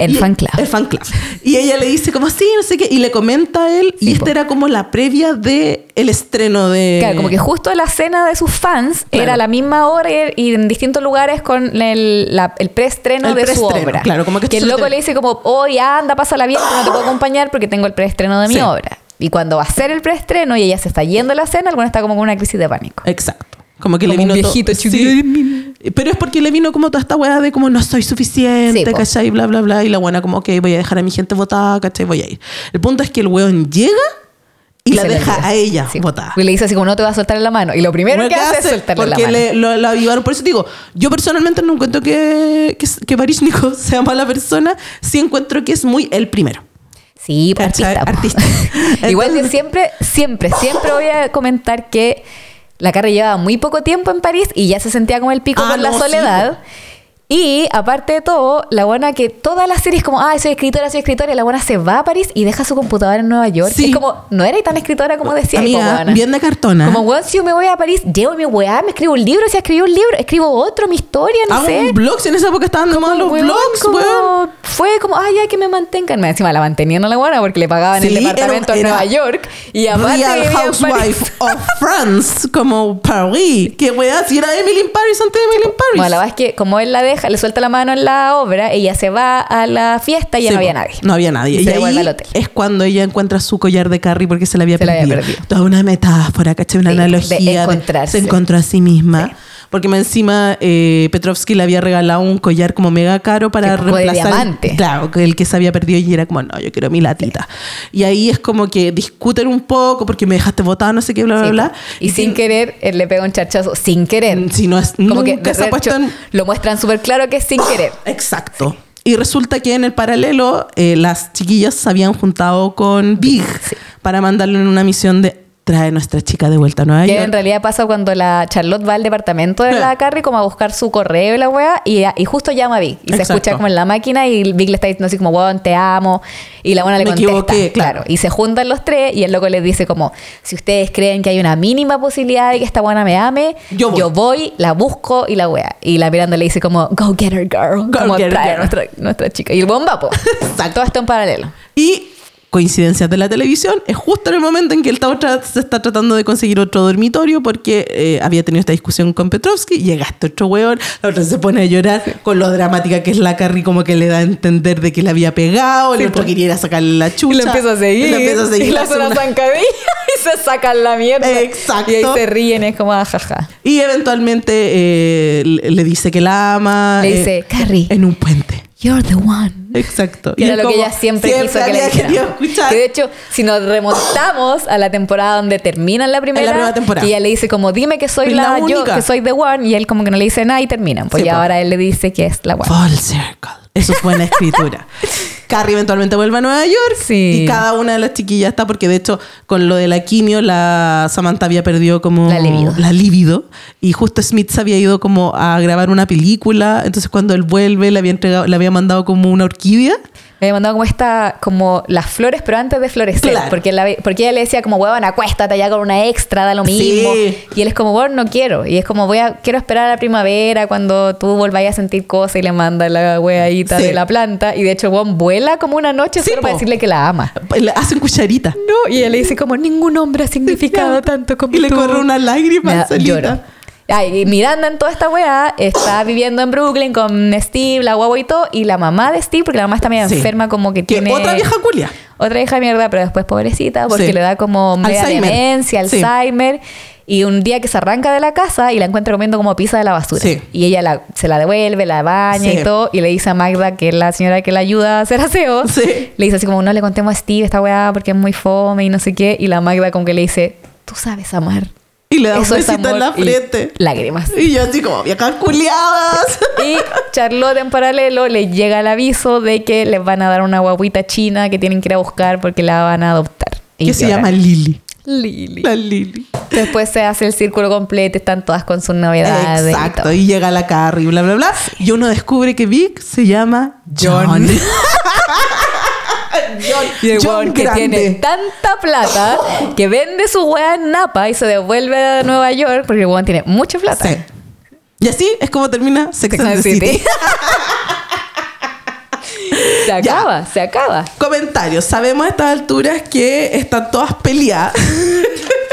El Y- fan club. El fan club. Y ella le dice como, sí, no sé qué. Y le comenta a él. Sí, y esta era como la previa de el estreno de... Claro, como que justo la cena de sus fans Claro. era a la misma hora y- en distintos lugares con el, la- el preestreno El de su obra. claro, como que que el loco le dice como, oye, anda, pásala bien, que no te puedo acompañar porque tengo el preestreno de mi Sí. obra. Y cuando va a ser el preestreno y ella se está yendo a la cena, alguna está como con una crisis de pánico. Exacto. Como que Como le un vino viejito todo-. Sí. Pero es porque le vino como toda esta weá de como no soy suficiente, Sí. ¿cachai? Bla, bla, bla. Y la buena como, ok, voy a dejar a mi gente votada, ¿cachai? Voy a ir. El punto es que el weón llega y, la deja a ella Sí. votada. Y le dice así como, no te va a soltar en la mano. Y lo primero que ¿qué hace es soltarle la Porque mano. le, lo, la avivaron. Por eso digo, yo personalmente no encuentro que, que, que sea mala persona. Sí encuentro que es muy el primero. Sí, pues, artista. Artista. Igual que siempre, siempre, siempre voy a comentar que la Carrie llevaba muy poco tiempo en París y ya se sentía como el pico Ah, por la no, sí, soledad. Y aparte de todo, la buena que todas las series como, ah, soy escritora, soy escritora, y la buena se va a París y deja su computadora en Nueva York. Sí. Es como, no era tan escritora como decía. Amiga, weona. bien de cartona. Como, weón, si yo me voy a París, llevo mi weá, me escribo un libro, si escribí un libro, escribo otro, mi historia, no Hago sé. un blog, si en esa época estaban de moda los Weón, blogs, como- weón. Fue como, ay, ya que me mantengan. Me Encima la mantenían a la buena porque le pagaban Sí, el departamento en Nueva York. Y aparte Real Housewife París. of France, como Paris. Que weá, si era Emily in Paris antes de Emily in Paris. Bueno, la verdad es que como él la deja, le suelta la mano en la obra, ella se va a la fiesta y ya no había nadie. No había nadie. Y Y, ahí al hotel. es cuando ella encuentra su collar de Carrie porque se la había, Se la había perdido. Toda una metáfora, ¿cachai? Una Sí, de analogía. se encontró a sí misma. Porque encima eh, Petrovsky le había regalado un collar como mega caro para Que de reemplazar. diamante. Claro, que el que se había perdido y era como, no, yo quiero mi latita. Y ahí es como que discuten un poco porque me dejaste votar, no sé qué, bla, bla, Sí, bla. Y, sin querer, él le pega un chachazo sin querer. Si no es, Como que nunca de se hecho, en- lo muestran súper claro que es sin querer. Exacto. Y resulta que en el paralelo eh, las chiquillas se habían juntado con Big sí. para mandarle en una misión de trae nuestra chica de vuelta a Nueva Que York. en realidad pasa cuando la Charlotte va al departamento de la. Carrie como a buscar su correo y la wea y, y justo llama a Vic y se escucha como en la máquina y Vic le está diciendo así como, weón, te amo y la buena le Me contesta. equivoqué, claro. Y se juntan los tres y el loco les dice como, si ustedes creen que hay una mínima posibilidad de que esta buena me ame, Yo voy. voy, la busco y la wea. Y la Miranda le dice como, go get her girl, Go como get her trae a girl. nuestra, nuestra chica. Y el bomba, po. Exacto. Todo esto en paralelo. Y coincidencias de la televisión, es justo en el momento en que el Tao tra- se está tratando de conseguir otro dormitorio porque eh, había tenido esta discusión con Petrovsky, llega este otro weón, la otra se pone a llorar con lo dramática que es la Carrie, como que le da a entender de que le había pegado, el otro quería ir a sacarle la chucha. Y lo empieza a seguir. Y lo empieza a seguir. Y una una- zancadilla y se sacan la mierda. Exacto. Y ahí se ríen, es como, "Ah, jaja. Y eventualmente eh, le dice que la ama. Le eh, dice, Carrie, En un puente. You're the one. Exacto. Que Y era lo que ella siempre, quiso que le dijera. escuchar. Que de hecho, si nos remontamos a la temporada donde terminan la primera, la primera temporada. que ella le dice como, dime que soy la, la yo, única. que soy the one, y él como que no le dice nada y terminan. Pues Sí, y po. ahora él le dice que es la one. Full circle. Eso es buena escritura. Carrie eventualmente vuelve a Nueva York Sí. y cada una de las chiquillas está porque de hecho con lo de la quimio la Samantha había perdido como La libido. la libido y justo Smith se había ido como a grabar una película entonces cuando él vuelve le había entregado le había mandado como una orquídea Me había mandado como esta, como las flores, pero antes de florecer. Claro. Porque, la, porque ella le decía como, huevón, acuéstate ya con una extra, da lo mismo. Sí. Y él es como, bueno, no quiero. Y es como, voy a, quiero esperar a la primavera cuando tú volváis a sentir cosas y le manda la hueadita Sí. de la planta. Y de hecho, Juan vuela como una noche Sí, solo para decirle que la ama. le hacen cucharita No, y él le dice como, ningún hombre ha significado tanto como y le tú". corre una lágrima da- solita. lloro. Ay, Miranda en toda esta weá está viviendo en Brooklyn con Steve, la guagua y todo, y la mamá de Steve, porque la mamá está medio Sí. enferma, como que, que tiene. otra vieja culia Otra de mierda, pero después pobrecita, porque Sí. le da como media Alzheimer. demencia, Sí. Alzheimer. Y un día que se arranca de la casa y la encuentra comiendo como pizza de la basura. Y ella la- se la devuelve, la baña y todo. Y le dice a Magda, que es la señora que la ayuda a hacer aseo. Le dice así como, no le contemos a Steve esta weá porque es muy fome y no sé qué. Y la Magda como que le dice, tú sabes amar. Y le da un Eso besito en la y frente Lágrimas. y yo así como viejas culiadas Y Charlotte en paralelo le llega el aviso de que les van a dar una guaguita china que tienen que ir a buscar porque la van a adoptar. Y que se llama Lily Lily. la Lily Después se hace el círculo completo, están todas con sus novedades. y Exacto, todo. y llega la Carrie, bla, bla, bla. Y uno descubre que Vic se llama John. John. John, Y el John que grande. tiene tanta plata que vende su weá en Napa y se devuelve a Nueva York porque el weón tiene mucha plata. Sí. Y así es como termina Sex, Sex and City. City. se acaba, se acaba. Comentarios. Sabemos a estas alturas que están todas peleadas.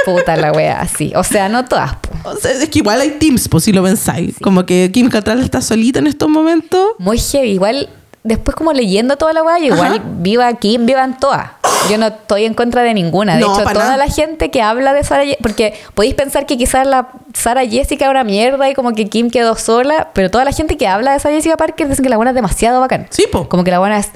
Puta la weá, sí. O sea, no todas. po. O sea, es que igual hay teams, pues si lo pensáis. Como que Kim Cattrall está solita en estos momentos. Muy heavy. Igual, después como leyendo toda la weá, igual Ajá. viva Kim, vivan todas. Yo no estoy en contra de ninguna. De No, hecho, toda nada. la gente que habla de Sara Ye- porque podéis pensar que quizás la Sara Jessica es una mierda y como que Kim quedó sola, pero toda la gente que habla de Sara Jessica Parker dicen que la buena es demasiado bacán. Sí, po. Como que la buena es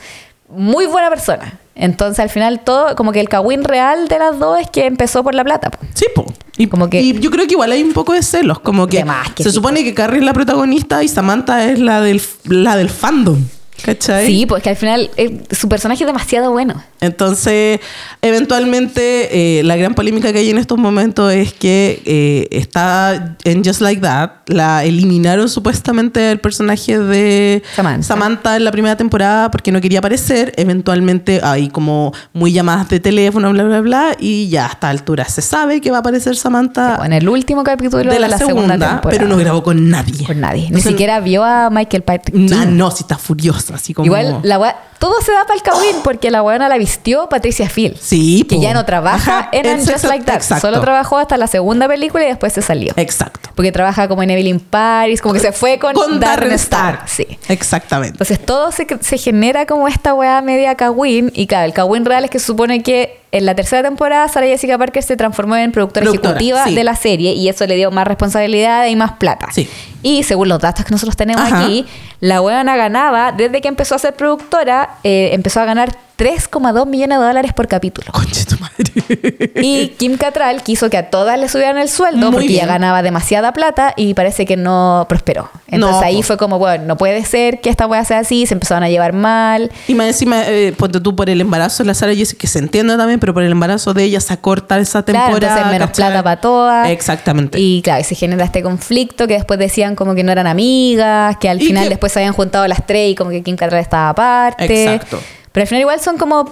muy buena persona. Entonces, al final, todo, como que el cagüín real de las dos es que empezó por la plata. po. Sí, po. Y, Como que- y yo creo que igual hay un poco de celos. Como que se sí, supone que Carrie es la protagonista y Samantha es la del, la del fandom. ¿Cachai? Sí, pues que al final eh, su personaje es demasiado bueno. Entonces, eventualmente, eh, la gran polémica que hay en estos momentos es que eh, está en Just Like That, la eliminaron supuestamente el personaje de Samantha. en la primera temporada porque no quería aparecer. Eventualmente hay como muy llamadas de teléfono, bla, bla, bla, y ya a esta altura se sabe que va a aparecer Samantha en el último capítulo de la, segunda, temporada. pero no grabó con nadie. Con nadie. Ni siquiera vio a Michael Patrick. King. no, si está furioso, así como... Igual, la wea- todo se da para el cagüín porque la buena la vistió Patricia Field. Sí, Que po. ya no trabaja Ajá, en I'm Just Like That. exacto. Solo trabajó hasta la segunda película y después se salió. Exacto. Porque trabaja como en Evelyn Paris, como que se fue con, Con Darren Star. Sí. Exactamente. Entonces todo se, se genera como esta weá media cagüín. Y claro, el cagüín real es que se supone que en la tercera temporada Sarah Jessica Parker se transformó en productora, Productora, ejecutiva sí. de la serie y eso le dio más responsabilidad y más plata. Sí. Y según los datos que nosotros tenemos Ajá. aquí, la weona ganaba, desde que empezó a ser productora, eh, empezó a ganar 3,2 millones de dólares por capítulo. Conche tu madre. Y Kim Cattrall quiso que a todas le subieran el sueldo Muy porque ya bien. ganaba demasiada plata y parece que no prosperó. Entonces No, ahí fue como, bueno, no puede ser que esta wea sea así, se empezaron a llevar mal. Y más encima, eh, ponte tú por el embarazo de la Sara Jessica, que se entiende también, pero por el embarazo de ella se acorta esa Claro, temporada. entonces menos ¿cachai? plata para todas. Exactamente. Y claro, y se genera este conflicto que después decían como que no eran amigas, que al final que- después se habían juntado las tres y como que Kim Cattrall estaba aparte. Exacto. Pero al final igual son como...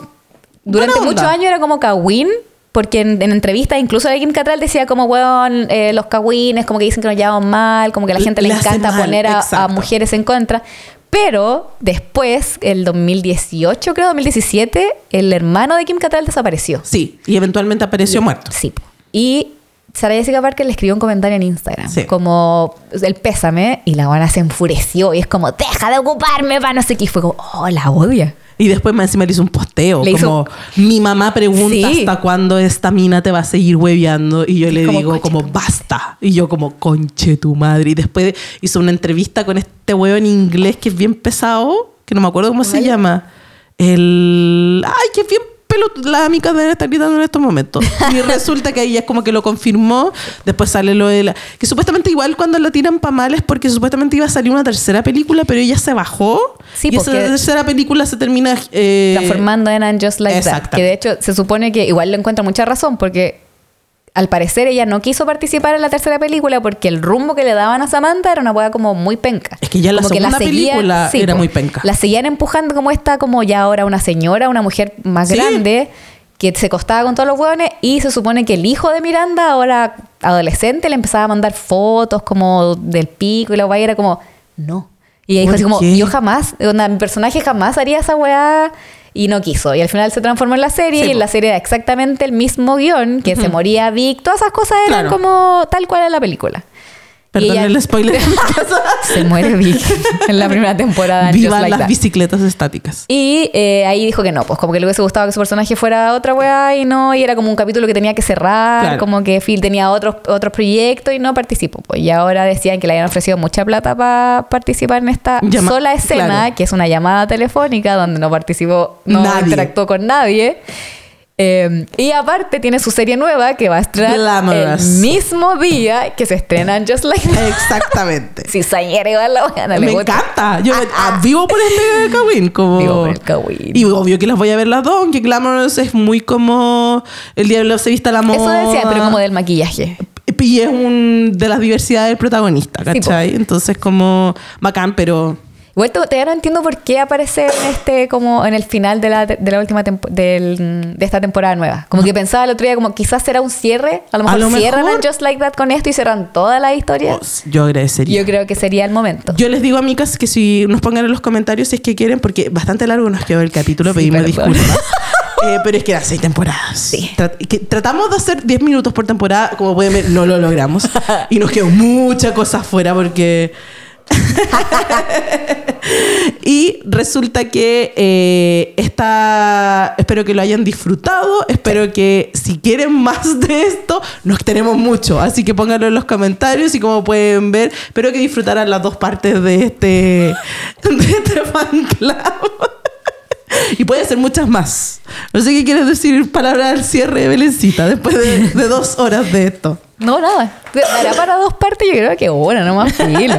Durante muchos años era como Kawin, porque en, en entrevistas incluso de Kim Cattrall decía como, weón, eh, los Kawines como que dicen que nos llevamos mal, como que a la gente le, encanta mal, poner a, mujeres en contra. Pero después, el 2018 creo, 2017, el hermano de Kim Cattrall desapareció. Sí, y eventualmente apareció muerto. Sí. Y Sara Jessica Parker le escribió un comentario en Instagram, Sí. como el pésame, y la buena se enfureció y es como, deja de ocuparme para no sé qué. Y fue como, oh, la odia. Y después más encima le hizo un posteo. Le hizo- como, mi mamá pregunta Sí. hasta cuándo esta mina te va a seguir hueveando. Y yo le Como, digo "Conche como, basta. Y yo como, conche tu madre. Y después hizo una entrevista con este huevo en inglés que es bien pesado, que no me acuerdo cómo se ¿Cuál? llama. El... Ay, que es bien pelotudo. Las amigas deben estar gritando en estos momentos. Y resulta que ella es como que lo confirmó. Después sale lo de la... Que supuestamente igual cuando lo tiran pa' mal es porque supuestamente iba a salir una tercera película, pero ella se bajó. Sí, y esa tercera película se termina... eh, transformando en And Just Like That. Que de hecho se supone que igual le encuentra mucha razón porque al parecer ella no quiso participar en la tercera película porque el rumbo que le daban a Samantha era una hueá como muy penca. Es que ya la Como segunda película era muy penca. La seguían empujando como esta, como ya ahora una señora, una mujer más Sí. grande que se costaba con todos los hueones y se supone que el hijo de Miranda, ahora adolescente, le empezaba a mandar fotos como del pico y la hueá y era como, no. Y ella dijo ¿Por así como, qué? yo jamás, onda, mi personaje jamás haría esa weá y no quiso. Y al final se transformó en la serie Sí, y en la serie era exactamente el mismo guion, que se moría Vic, todas esas cosas eran Claro. como tal cual en la película. Perdón ella- el spoiler. Se muere Vic en la primera temporada. Vivan Like las That. bicicletas estáticas. Y eh, ahí dijo que no, pues como que le hubiese gustado que su personaje fuera otra weá y no, y era como un capítulo que tenía que cerrar, Claro. como que Phil tenía otros otros proyectos y no participó. Pues. Y ahora decían que le habían ofrecido mucha plata para participar en esta Llama- sola escena, claro. que es una llamada telefónica donde no participó, no Nadie. interactuó con nadie. Eh, y aparte tiene su serie nueva que va a estrenar Glamorous. el mismo día que se estrena en Just Like That. Exactamente. Si Sañera igual la no le Me encanta. Yo ah, vivo por este Kawin. Como... Vivo por el Kawin. Y obvio que las voy a ver las dos, aunque Glamorous es muy como el diablo se vista a la moda. Eso decía, pero como del maquillaje. Y es un de las diversidades del protagonista, Sí, po. ¿cachai? Entonces como bacán, pero... Igual to- todavía no entiendo por qué aparece en este como en el final de la, de la última tempo- del- de esta temporada nueva. Como que pensaba el otro día como quizás será un cierre, a lo A mejor lo cierran mejor. a Just Like That con esto y cerran toda la historia. oh, yo agradecería. Yo creo que sería el momento. Yo les digo, amigas, que si nos pongan en los comentarios si es que quieren, porque bastante largo nos quedó el capítulo, Sí, pedimos disculpas. Eh, pero es que eran seis temporadas. Sí. Trat- que tratamos de hacer 10 minutos por temporada, como pueden ver, no lo logramos. y nos quedó mucha cosa afuera porque... y resulta que eh, esta, espero que lo hayan disfrutado, espero que si quieren más de esto, nos tenemos mucho, así que pónganlo en los comentarios y como pueden ver, espero que disfrutaran las dos partes de este, de este fan club. Y puede ser muchas más. No sé qué quieres decir palabra al cierre, Belencita, después de, de dos horas de esto. No, nada. Dará para dos partes, yo creo que bueno, no más filo.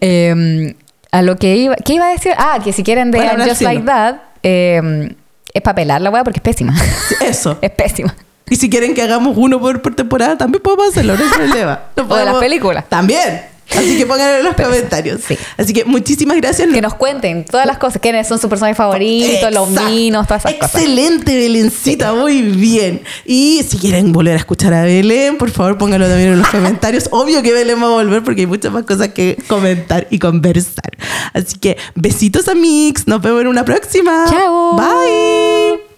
Eh, a lo que iba, ¿qué iba a decir? Ah, que si quieren de al Just. Like That, eh, es para pelar la weá porque es pésima. Eso. es pésima. Y si quieren que hagamos uno por, por temporada, también podemos hacerlo, no hay problema. No O de las películas. También. Así que pónganlo en los comentarios. sí. Así que muchísimas gracias. Que nos cuenten todas las cosas, quiénes son sus personajes favoritos, los minos, todas esas cosas. Excelente, Belencita, muy bien. Y si quieren volver a escuchar a Belén, por favor pónganlo también en los comentarios. Obvio que Belén va a volver porque hay muchas más cosas que comentar y conversar. Así que besitos a Mix, nos vemos en una próxima. Chao. Bye.